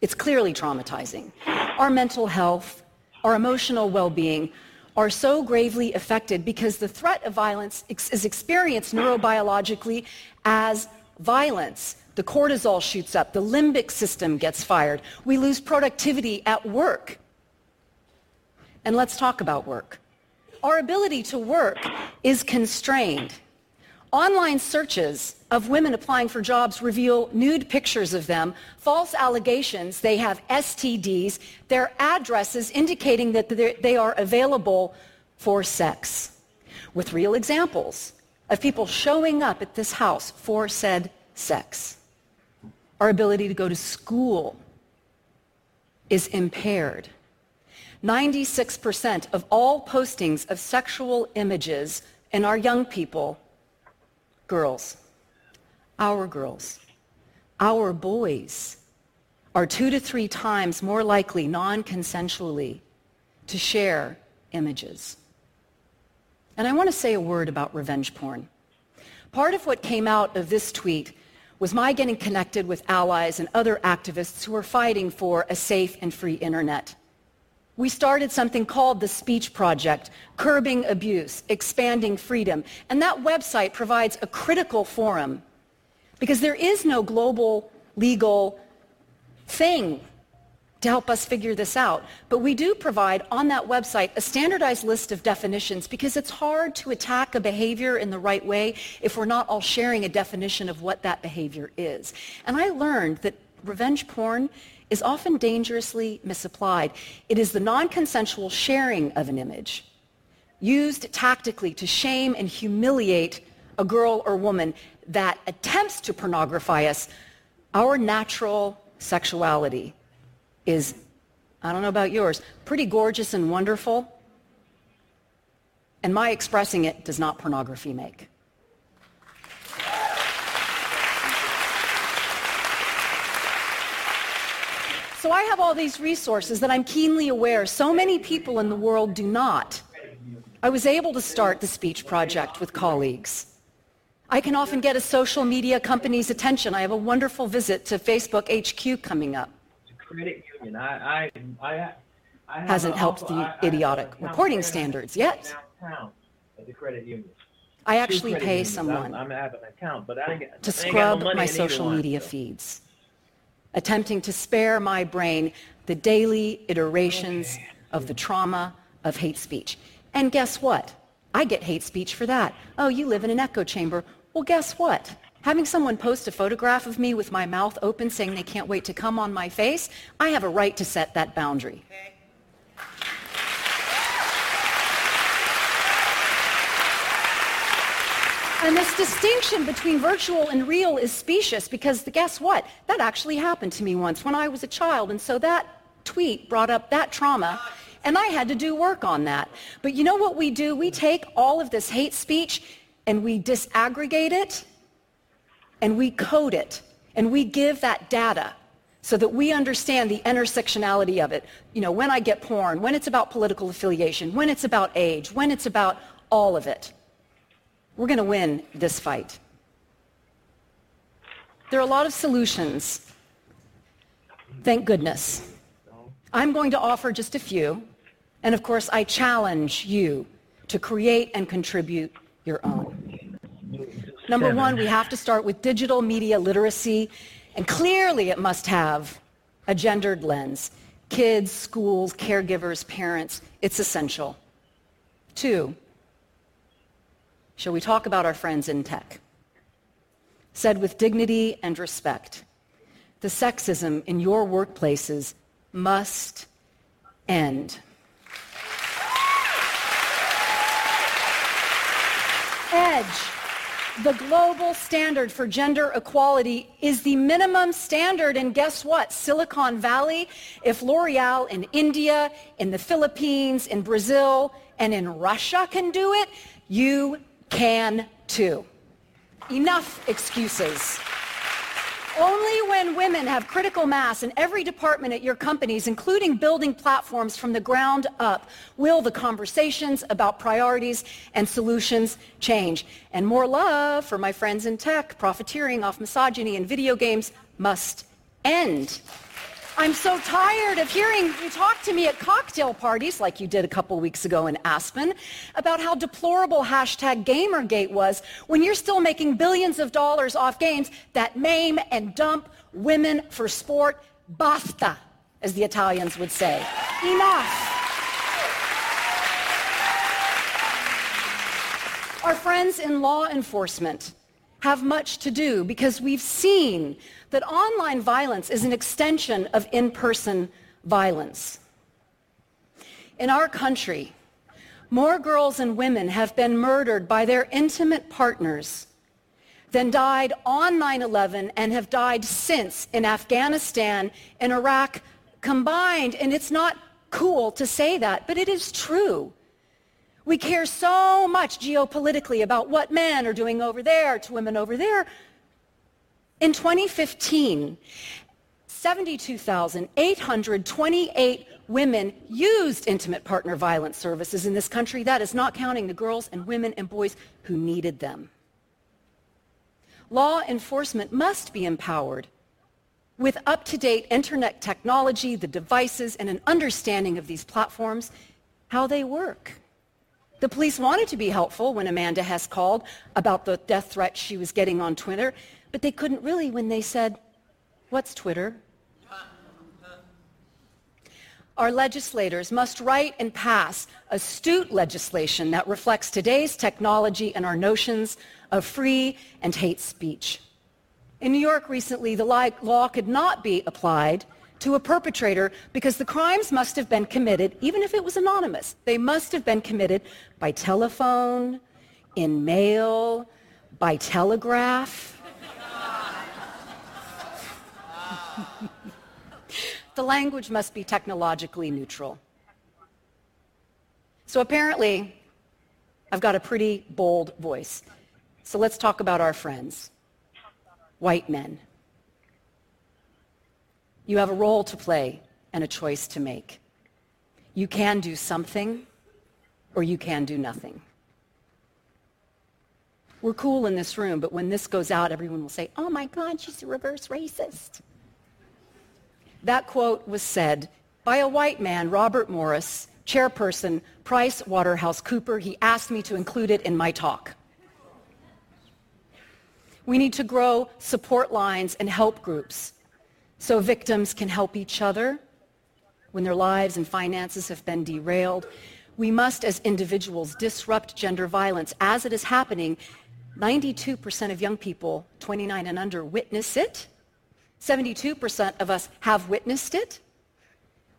It's clearly traumatizing. Our mental health, our emotional well-being are so gravely affected because the threat of violence is experienced neurobiologically as violence. The cortisol shoots up, the limbic system gets fired, we lose productivity at work. And let's talk about work. Our ability to work is constrained. Online searches of women applying for jobs reveal nude pictures of them, false allegations they have STDs, their addresses indicating that they are available for sex, with real examples of people showing up at this house for said sex. Our ability to go to school is impaired. 96% of all postings of sexual images in our young people, girls, our girls, our boys, are two to three times more likely non-consensually to share images. And I want to say a word about revenge porn. Part of what came out of this tweet was my getting connected with allies and other activists who are fighting for a safe and free internet we started something called the Speech Project, Curbing Abuse, Expanding Freedom. And that website provides a critical forum because there is no global legal thing to help us figure this out. But we do provide on that website a standardized list of definitions because it's hard to attack a behavior in the right way if we're not all sharing a definition of what that behavior is. And I learned that revenge porn is often dangerously misapplied. It is the non-consensual sharing of an image used tactically to shame and humiliate a girl or woman that attempts to pornography us, our natural sexuality is, I don't know about yours, pretty gorgeous and wonderful. And my expressing it does not pornography make. So I have all these resources that I'm keenly aware so many people in the world do not. I was able to start the speech project with colleagues. I can often get a social media company's attention. I have a wonderful visit to Facebook HQ coming up. Credit union. I, I, I, I Hasn't helped the idiotic reporting standards yet. The credit union. I actually pay someone I'm, I'm an account, but I to I ain't got no scrub my social media feeds, attempting to spare my brain the daily iterations of the trauma of hate speech. And guess what? I get hate speech for that. Oh, you live in an echo chamber. Well, guess what? Having someone post a photograph of me with my mouth open saying they can't wait to come on my face, I have a right to set that boundary. And this distinction between virtual and real is specious because guess what? That actually happened to me once when I was a child. And so that tweet brought up that trauma and I had to do work on that. But you know what we do? We take all of this hate speech and we disaggregate it and we code it and we give that data so that we understand the intersectionality of it. You know, when I get porn, when it's about political affiliation, when it's about age, when it's about all of it. We're going to win this fight. There are a lot of solutions. Thank goodness. I'm going to offer just a few. And of course, I challenge you to create and contribute your own. Number one, we have to start with digital media literacy. And clearly, it must have a gendered lens. Kids, schools, caregivers, parents, it's essential. Two, shall we talk about our friends in tech? Said with dignity and respect, the sexism in your workplaces must end. EDGE, the global standard for gender equality, is the minimum standard. And guess what? Silicon Valley, if L'Oreal in India, in the Philippines, in Brazil, and in Russia can do it, you can too. Enough excuses. Only when women have critical mass in every department at your companies, including building platforms from the ground up, will the conversations about priorities and solutions change. And more love for my friends in tech, profiteering off misogyny and video games must end. I'm so tired of hearing you talk to me at cocktail parties, like you did a couple weeks ago in Aspen, about how deplorable hashtag Gamergate was when you're still making billions of dollars off games that maim and dump women for sport. Basta, as the Italians would say. Enough. Our friends in law enforcement have much to do because we've seen that online violence is an extension of in-person violence. In our country, more girls and women have been murdered by their intimate partners than died on 9-11 and have died since in Afghanistan and Iraq combined. And it's not cool to say that, but it is true. We care so much geopolitically about what men are doing over there to women over there. In 2015, 72,828 women used intimate partner violence services in this country. That is not counting the girls and women and boys who needed them. Law enforcement must be empowered with up-to-date internet technology, the devices, and an understanding of these platforms, how they work. The police wanted to be helpful when Amanda Hess called about the death threat she was getting on Twitter, but they couldn't really when they said, what's Twitter? Our legislators must write and pass astute legislation that reflects today's technology and our notions of free and hate speech. In New York recently, the law could not be applied to a perpetrator because the crimes must have been committed, even if it was anonymous, they must have been committed by telephone, in mail, by telegraph. The language must be technologically neutral. So apparently, I've got a pretty bold voice. So let's talk about our friends, white men. You have a role to play and a choice to make. You can do something or you can do nothing. We're cool in this room, but when this goes out, everyone will say, oh my God, she's a reverse racist. That quote was said by a white man, Robert Moritz, chairperson, Price Waterhouse Cooper. He asked me to include it in my talk. We need to grow support lines and help groups so victims can help each other when their lives and finances have been derailed. We must, as individuals, disrupt gender violence as it is happening. 92% of young people 29 and under witness it. 72% of us have witnessed it.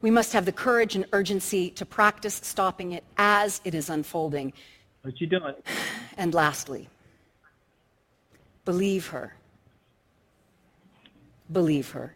We must have the courage and urgency to practice stopping it as it is unfolding. What you doing? [sighs] And lastly, believe her. Believe her.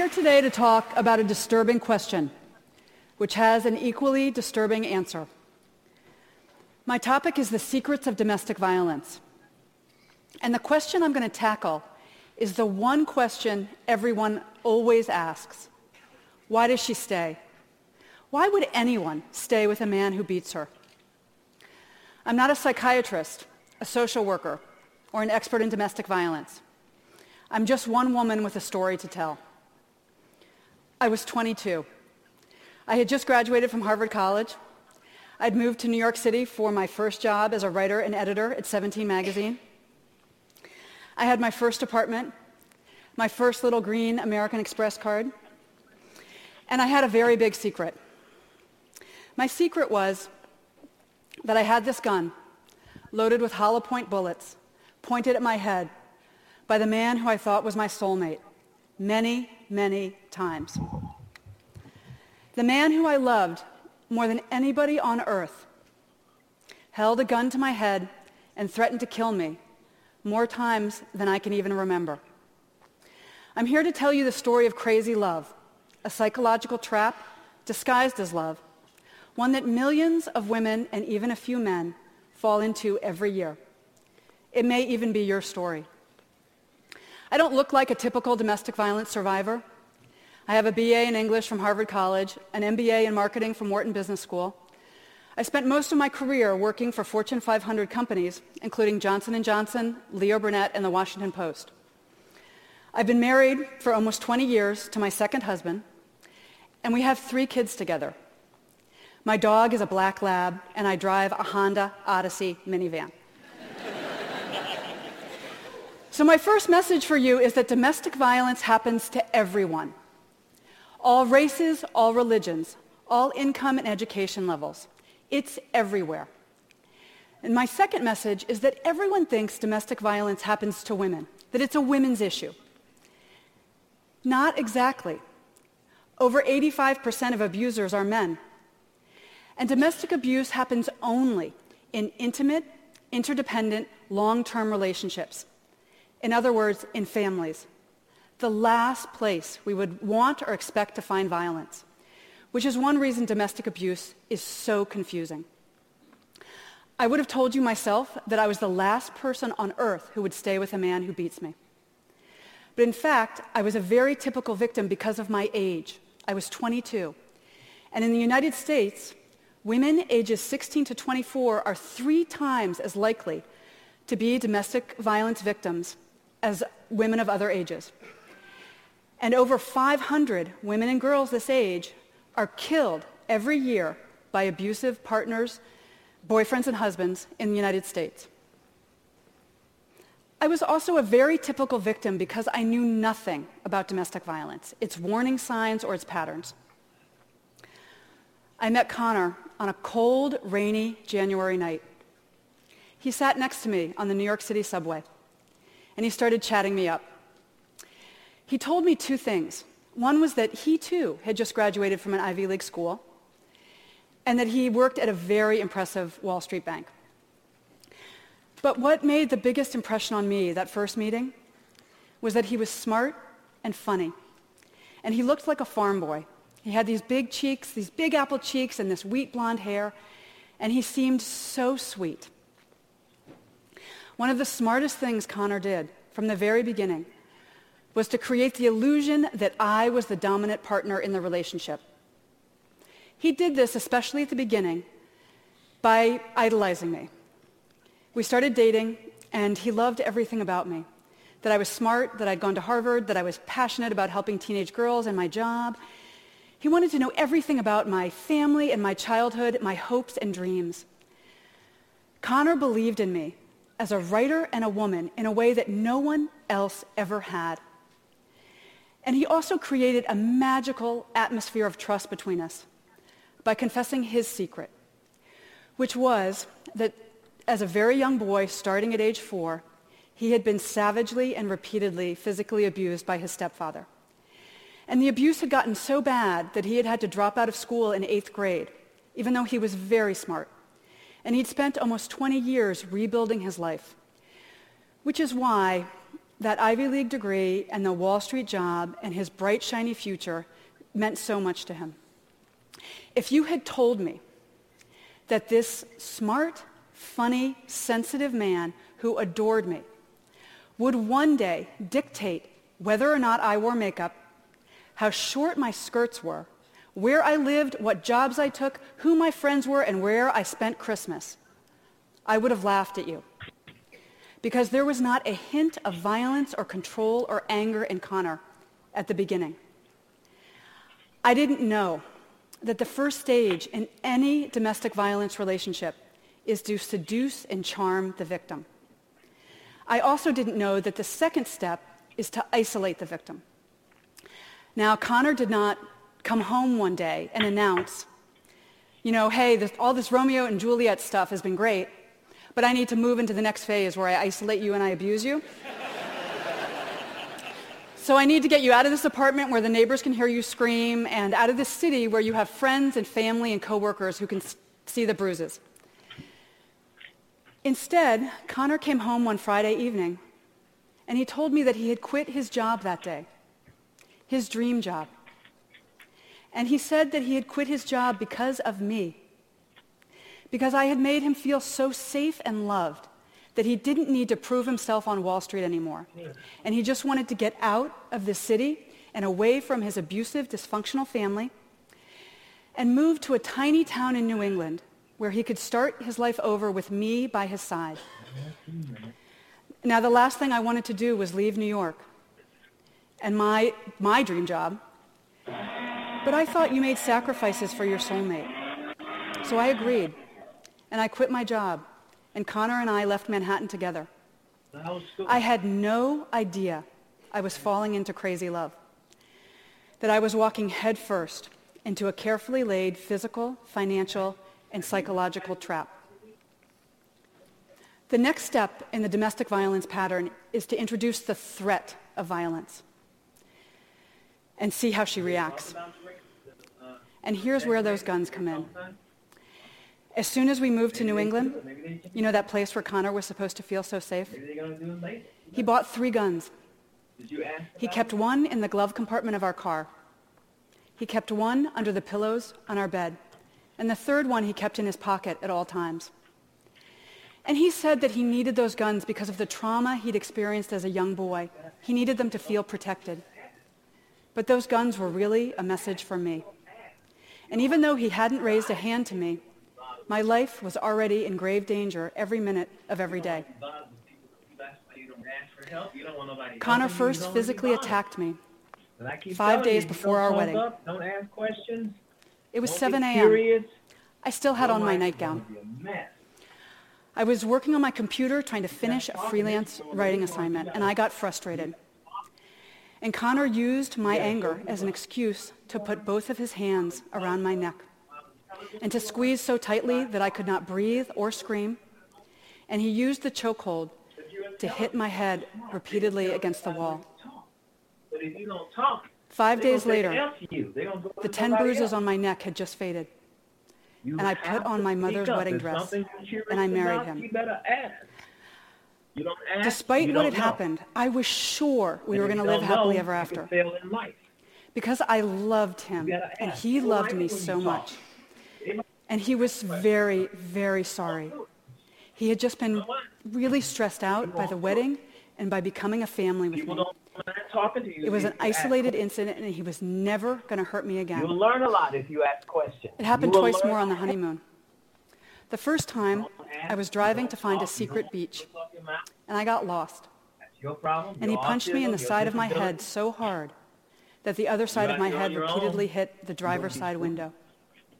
Here today to talk about a disturbing question, which has an equally disturbing answer. My topic is the secrets of domestic violence. And the question I'm going to tackle is the one question everyone always asks. Why does she stay? Why would anyone stay with a man who beats her? I'm not a psychiatrist, a social worker, or an expert in domestic violence. I'm just one woman with a story to tell. I was 22. I had just graduated from Harvard College. I'd moved to New York City for my first job as a writer and editor at 17 Magazine. I had my first apartment, my first little green American Express card, and I had a very big secret. My secret was that I had this gun loaded with hollow point bullets pointed at my head by the man who I thought was my soulmate many, many times. The man who I loved more than anybody on earth held a gun to my head and threatened to kill me more times than I can even remember. I'm here to tell you the story of crazy love, a psychological trap disguised as love, one that millions of women and even a few men fall into every year. It may even be your story. I don't look like a typical domestic violence survivor. I have a BA in English from Harvard College, an MBA in marketing from Wharton Business School. I spent most of my career working for Fortune 500 companies, including Johnson & Johnson, Leo Burnett, and the Washington Post. I've been married for almost 20 years to my second husband, and we have three kids together. My dog is a black lab, and I drive a Honda Odyssey minivan. So my first message for you is that domestic violence happens to everyone. All races, all religions, all income and education levels. It's everywhere. And my second message is that everyone thinks domestic violence happens to women, that it's a women's issue. Not exactly. Over 85% of abusers are men. And domestic abuse happens only in intimate, interdependent, long-term relationships. In other words, in families. The last place we would want or expect to find violence, which is one reason domestic abuse is so confusing. I would have told you myself that I was the last person on earth who would stay with a man who beats me. But in fact, I was a very typical victim because of my age. I was 22. And in the United States, women ages 16 to 24 are three times as likely to be domestic violence victims as women of other ages. And over 500 women and girls this age are killed every year by abusive partners, boyfriends and husbands in the United States. I was also a very typical victim because I knew nothing about domestic violence, its warning signs or its patterns. I met Connor on a cold, rainy January night. He sat next to me on the New York City subway and he started chatting me up. He told me two things. One was that he too had just graduated from an Ivy League school and that he worked at a very impressive Wall Street bank. But what made the biggest impression on me that first meeting was that he was smart and funny. And he looked like a farm boy. He had these big cheeks, these big apple cheeks and this wheat blonde hair, and he seemed so sweet. One of the smartest things Connor did from the very beginning was to create the illusion that I was the dominant partner in the relationship. He did this, especially at the beginning, by idolizing me. We started dating, and he loved everything about me. That I was smart, that I'd gone to Harvard, that I was passionate about helping teenage girls and my job. He wanted to know everything about my family and my childhood, my hopes and dreams. Connor believed in me as a writer and a woman in a way that no one else ever had. And he also created a magical atmosphere of trust between us by confessing his secret, which was that as a very young boy, starting at age four, he had been savagely and repeatedly physically abused by his stepfather. And the abuse had gotten so bad that he had had to drop out of school in eighth grade, even though he was very smart and he'd spent almost 20 years rebuilding his life. Which is why, that Ivy League degree and the Wall Street job and his bright, shiny future meant so much to him. If you had told me that this smart, funny, sensitive man who adored me would one day dictate whether or not I wore makeup, how short my skirts were, where I lived, what jobs I took, who my friends were, and where I spent Christmas, I would have laughed at you. Because there was not a hint of violence or control or anger in Connor at the beginning. I didn't know that the first stage in any domestic violence relationship is to seduce and charm the victim. I also didn't know that the second step is to isolate the victim. Now, Connor did not come home one day and announce, you know, hey, this, all this Romeo and Juliet stuff has been great, but I need to move into the next phase where I isolate you and I abuse you. [laughs] So I need to get you out of this apartment where the neighbors can hear you scream and out of this city where you have friends and family and coworkers who can see the bruises. Instead, Connor came home one Friday evening and he told me that he had quit his job that day, his dream job. And he said that he had quit his job because of me, because I had made him feel so safe and loved that he didn't need to prove himself on Wall Street anymore. And he just wanted to get out of the city and away from his abusive, dysfunctional family and move to a tiny town in New England where he could start his life over with me by his side. Now, the last thing I wanted to do was leave New York and my, my dream job. But I thought you made sacrifices for your soulmate. So I agreed, and I quit my job and Connor and I left Manhattan together. I had no idea I was falling into crazy love, that I was walking headfirst into a carefully laid physical, financial, and psychological trap. The next step in the domestic violence pattern is to introduce the threat of violence and see how she reacts. And here's where those guns come in. As soon as we moved to New England, you know that place where Connor was supposed to feel so safe? He bought three guns. He kept one in the glove compartment of our car. He kept one under the pillows on our bed. And the third one he kept in his pocket at all times. And he said that he needed those guns because of the trauma he'd experienced as a young boy. He needed them to feel protected. But those guns were really a message for me. And even though he hadn't raised a hand to me, my life was already in grave danger every minute of every day. Connor first physically attacked me five days before our wedding. Don't ask questions. It was 7 a.m. I still had on my nightgown. I was working on my computer trying to finish a freelance writing assignment, and I got frustrated. And Connor used my anger as an excuse to put both of his hands around my neck and to squeeze so tightly that I could not breathe or scream. And he used the chokehold to hit my head repeatedly against the wall. Five days later, the ten bruises on my neck had just faded. And I put on my mother's wedding dress, and I married him. Despite what had happened, I was sure we were going to live happily ever after. Because I loved him, and he loved me so much. And he was very, very sorry. He had just been really stressed out by the wedding and by becoming a family with me. It was an isolated incident, and he was never going to hurt me again. You'll learn a lot if you ask questions. It happened twice more on the honeymoon. The first time, I was driving to find a secret beach, and I got lost. And he punched me in the side of my head so hard that the other side of my head repeatedly hit the driver's side window.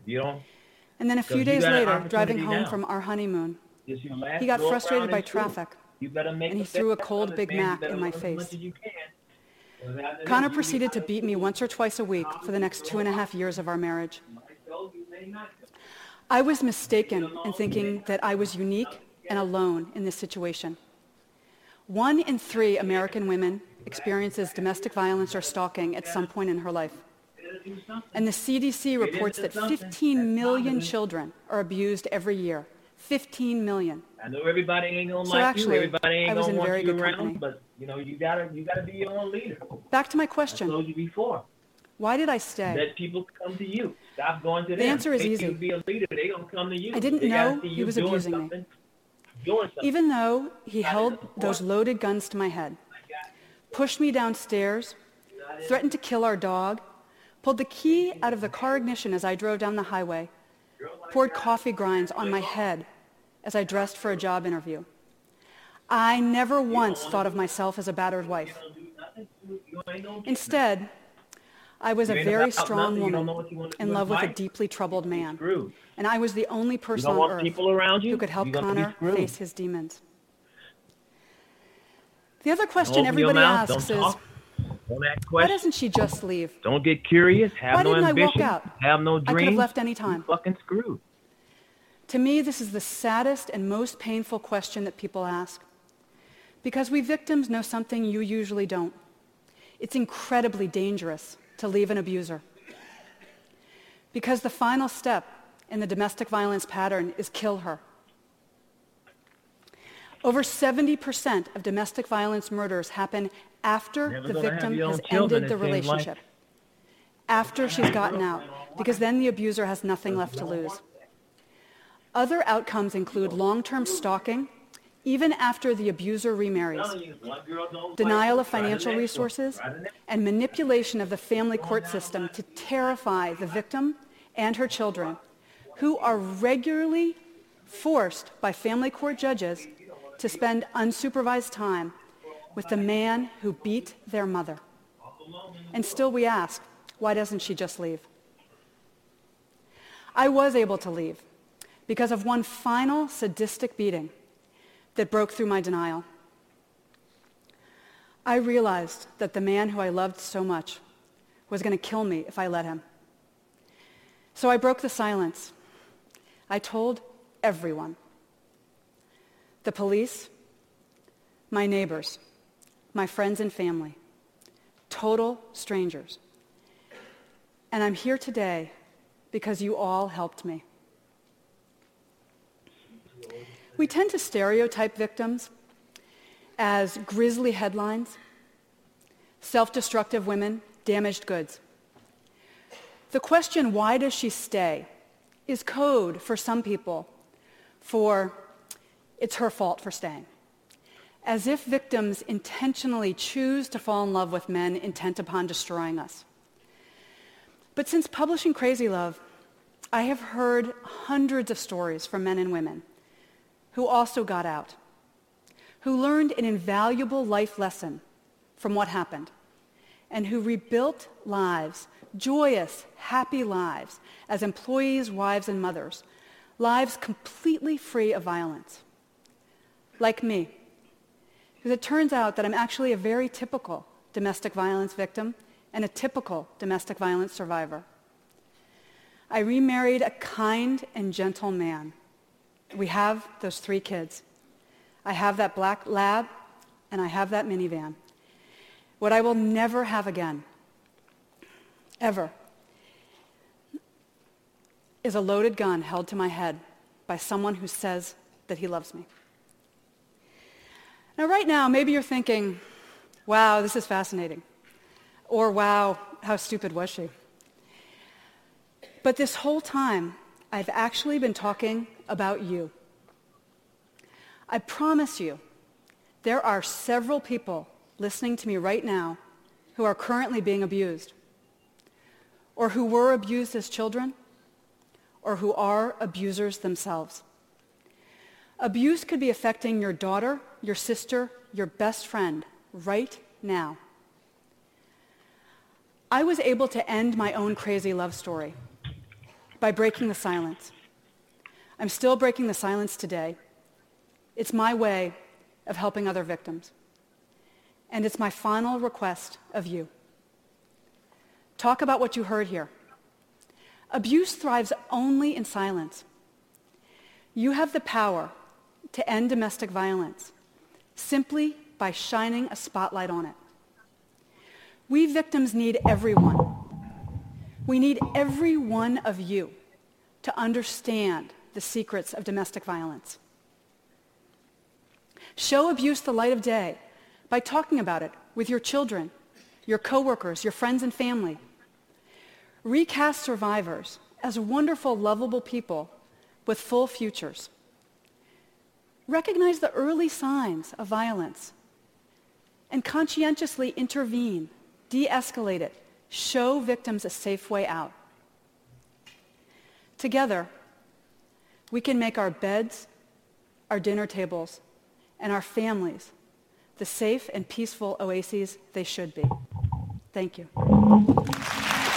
And then a few days later, driving home from our honeymoon, he got frustrated by traffic, and he threw a cold Big Mac in my face. Connor proceeded to beat me once or twice a week for the next two and a half years of our marriage. I was mistaken in thinking that I was unique and alone in this situation. One in three American women experiences domestic violence or stalking at some point in her life. And the CDC reports that 15 million children are abused every year. 15 million. I know everybody ain't gonna so like actually, you, everybody ain't I was gonna in want very you good around, company. but You know, you gotta you gotta be your own leader. Back to my question. I told you before. Why did I stay? Let people come to you. Stop going to them. The answer is easy. be a leader, they gonna come to you. I didn't They know he was abusing me. something, something. Even though he held those loaded guns to my head, pushed me downstairs, threatened to kill our dog, pulled the key out of the car ignition as I drove down the highway, poured coffee grinds on my head as I dressed for a job interview. I never once thought of myself as a battered wife. Instead, I was a You ain't very strong nothing. You don't woman know what you wanna do in love with a deeply troubled man. And I was the only person on earth people around you, who could help you're gonna be Connor face his demons. The other question everybody asks don't is, why doesn't she just leave? Don't get curious. Have Why no didn't I walk ambition. out? Have no I could have dreams. left any time. Fucking screwed. To me, this is the saddest and most painful question that people ask. Because we victims know something you usually don't. It's incredibly dangerous to leave an abuser. Because the final step in the domestic violence pattern is kill her. Over 70% of domestic violence murders happen after Never the victim has ended the seems like. relationship. After she's gotten out, because then the abuser has nothing left to lose. Other outcomes include long-term stalking, even after the abuser remarries, denial of financial resources, and manipulation of the family court system to terrify the victim and her children, who are regularly forced by family court judges to spend unsupervised time with the man who beat their mother. And still we ask, why doesn't she just leave? I was able to leave because of one final sadistic beating that broke through my denial. I realized that the man who I loved so much was going to kill me if I let him. So I broke the silence. I told everyone. The police, my neighbors, my friends and family, total strangers. And I'm here today because you all helped me. We tend to stereotype victims as grisly headlines, self-destructive women, damaged goods. The question, why does she stay, is code for some people for it's her fault for staying. As if victims intentionally choose to fall in love with men intent upon destroying us. But since publishing Crazy Love, I have heard hundreds of stories from men and women who also got out, who learned an invaluable life lesson from what happened, and who rebuilt lives, joyous, happy lives, as employees, wives, and mothers, lives completely free of violence. Like me. Because it turns out that I'm actually a very typical domestic violence victim and a typical domestic violence survivor. I remarried a kind and gentle man. We have those three kids. I have that black lab and I have that minivan. What I will never have again, ever, is a loaded gun held to my head by someone who says that he loves me. Now, right now, maybe you're thinking, wow, this is fascinating. Or, wow, how stupid was she? But this whole time, I've actually been talking about you. I promise you, there are several people listening to me right now who are currently being abused, or who were abused as children, or who are abusers themselves. Abuse could be affecting your daughter, your sister, your best friend right now. I was able to end my own crazy love story by breaking the silence. I'm still breaking the silence today. It's my way of helping other victims. And it's my final request of you. Talk about what you heard here. Abuse thrives only in silence. You have the power to end domestic violence simply by shining a spotlight on it. We victims need everyone. We need every one of you to understand the secrets of domestic violence. Show abuse the light of day by talking about it with your children, your coworkers, your friends and family. Recast survivors as wonderful, lovable people with full futures. Recognize the early signs of violence and conscientiously intervene, de-escalate it, show victims a safe way out. Together, we can make our beds, our dinner tables, and our families the safe and peaceful oases they should be. Thank you.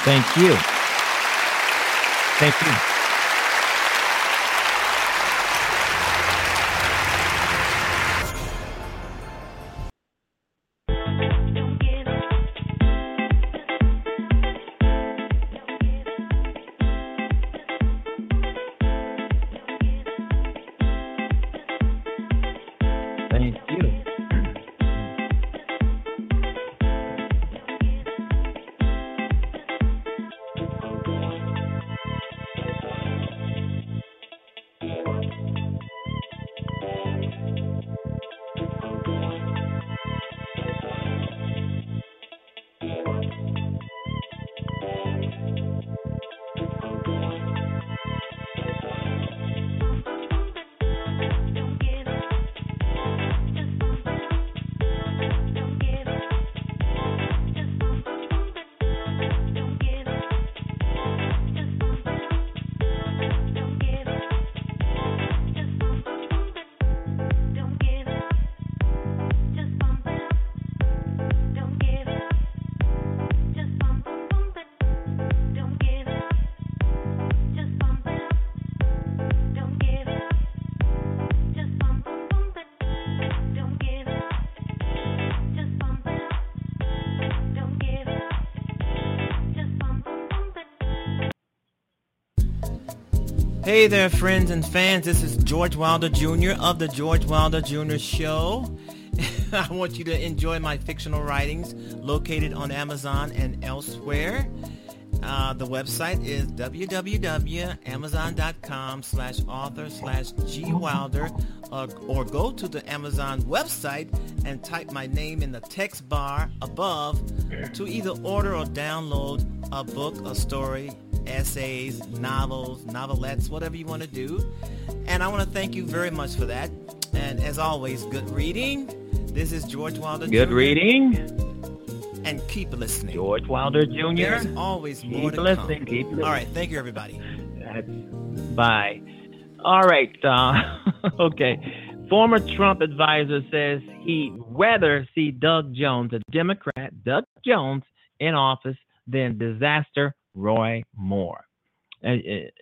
Thank you. Thank you. Hey there, friends and fans. This is George Wilder Jr. of The George Wilder Jr. Show. [laughs] I want you to enjoy my fictional writings located on Amazon and elsewhere. Uh, the website is www.amazon.com slash author slash gwilder uh, or go to the Amazon website and type my name in the text bar above to either order or download a book, a story, essays, novels, novelettes, whatever you want to do. And I want to thank you very much for that. And as always, good reading. This is George Wilder Good Jr. reading. And keep listening. George Wilder Jr. There's always more to listening. come. Keep listening. All right. Thank you, everybody. That's, bye. All right. Uh, [laughs] okay. Former Trump advisor says he'd rather see Doug Jones, a Democrat, Doug Jones, in office than disaster Roy Moore. Uh,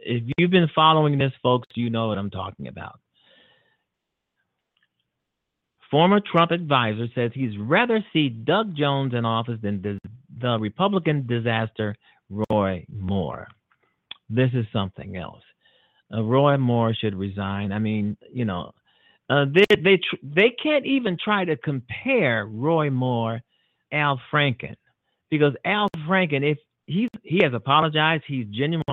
If you've been following this, folks, you know what I'm talking about. Former Trump advisor says he's rather see Doug Jones in office than the Republican disaster Roy Moore. This is something else. Uh, Roy Moore should resign. I mean, you know, uh, they they tr- they can't even try to compare Roy Moore, Al Franken, because Al Franken, if he he has apologized, he's genuine,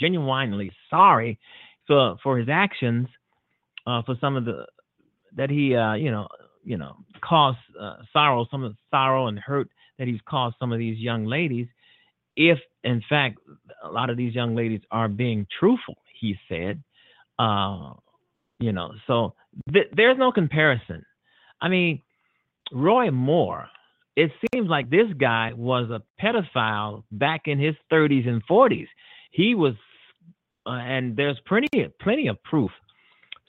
genuinely sorry for for his actions, uh, for some of the that he uh, you know you know caused uh, sorrow, some of the sorrow and hurt that he's caused some of these young ladies. If in fact a lot of these young ladies are being truthful, he said, uh, you know, so th- there's no comparison. I mean, Roy Moore. It seems like this guy was a pedophile back in his 30s and 40s. He was, uh, and there's plenty, plenty of proof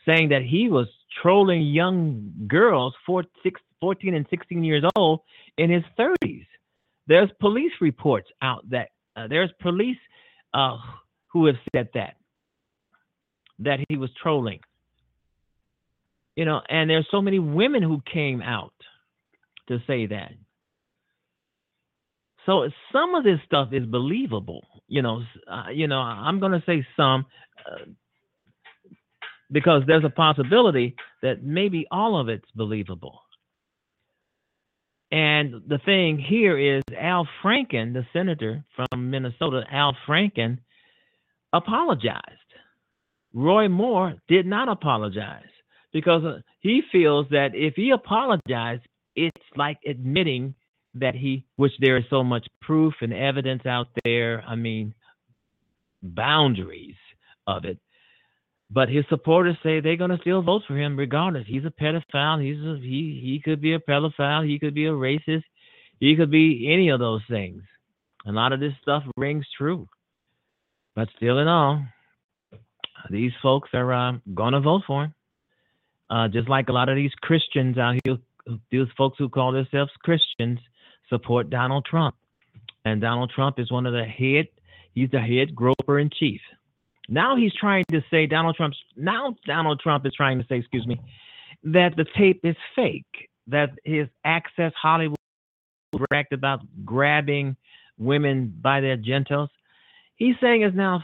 saying that he was trolling young girls, four, six, 14 and 16 years old, in his 30s. There's police reports out that uh, there's police uh, who have said that that he was trolling. You know, and there's so many women who came out to say that. So some of this stuff is believable. You know, uh, you know, I'm going to say some uh, because there's a possibility that maybe all of it's believable. And the thing here is Al Franken, the senator from Minnesota, Al Franken, apologized. Roy Moore did not apologize because uh, he feels that if he apologized, it's like admitting that he, which there is so much proof and evidence out there. I mean, boundaries of it. But his supporters say they're going to still vote for him regardless. He's a pedophile. He's a, he he could be a pedophile. He could be a racist. He could be any of those things. A lot of this stuff rings true. But still, in all, these folks are uh, going to vote for him. Uh, just like a lot of these Christians out here, these folks who call themselves Christians support Donald Trump. And Donald Trump is one of the head, he's the head groper in chief. Now he's trying to say Donald Trump's now Donald Trump is trying to say, excuse me, that the tape is fake, that his Access Hollywood bragged about grabbing women by their genitals. He's saying it's now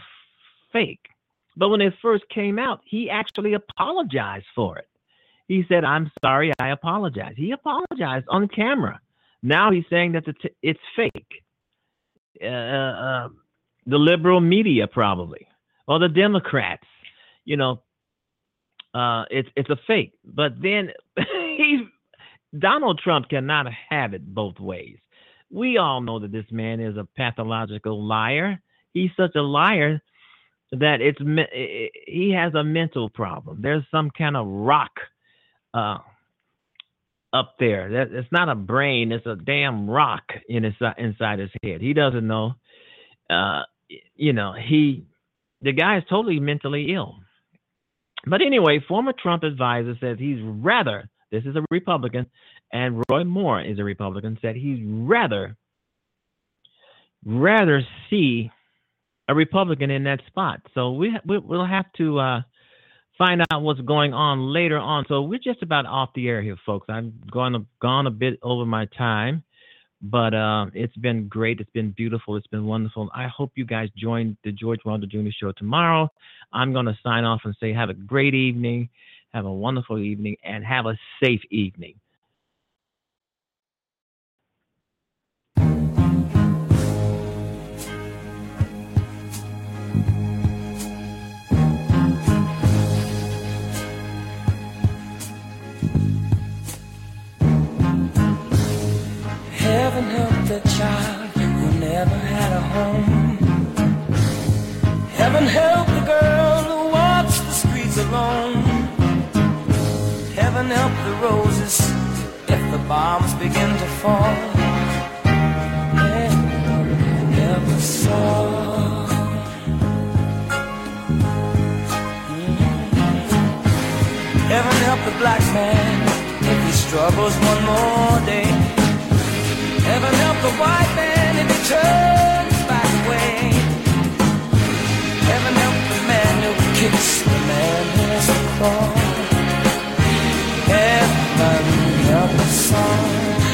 fake. But when it first came out, he actually apologized for it. He said, "I'm sorry, I apologize." He apologized on camera. Now he's saying that it's fake. Uh, uh, the liberal media probably, or the Democrats, you know, uh, it's it's a fake. But then [laughs] he's Donald Trump cannot have it both ways. We all know that this man is a pathological liar. He's such a liar that it's he has a mental problem. There's some kind of rock uh, up there. That it's not a brain; it's a damn rock in his inside his head. He doesn't know. Uh, you know, he the guy is totally mentally ill. But anyway, former Trump advisor says he's rather this is a Republican, and Roy Moore is a Republican. Said he'd rather rather see a Republican in that spot. So we, we will have to uh, find out what's going on later on. So we're just about off the air here, folks. I've gone gone a bit over my time, but uh, it's been great. It's been beautiful. It's been wonderful. I hope you guys join the George Wilder Jr. Show tomorrow. I'm going to sign off and say have a great evening, have a wonderful evening, and have a safe evening. Heaven help the child who never had a home. Heaven help the girl who walks the streets alone. Heaven help the roses if the bombs begin to fall. Us all. Heaven help the black man if he struggles one more day. Heaven help the white man if he turns back away. Heaven help the man who kicks the man who's a. Heaven help us all.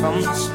From the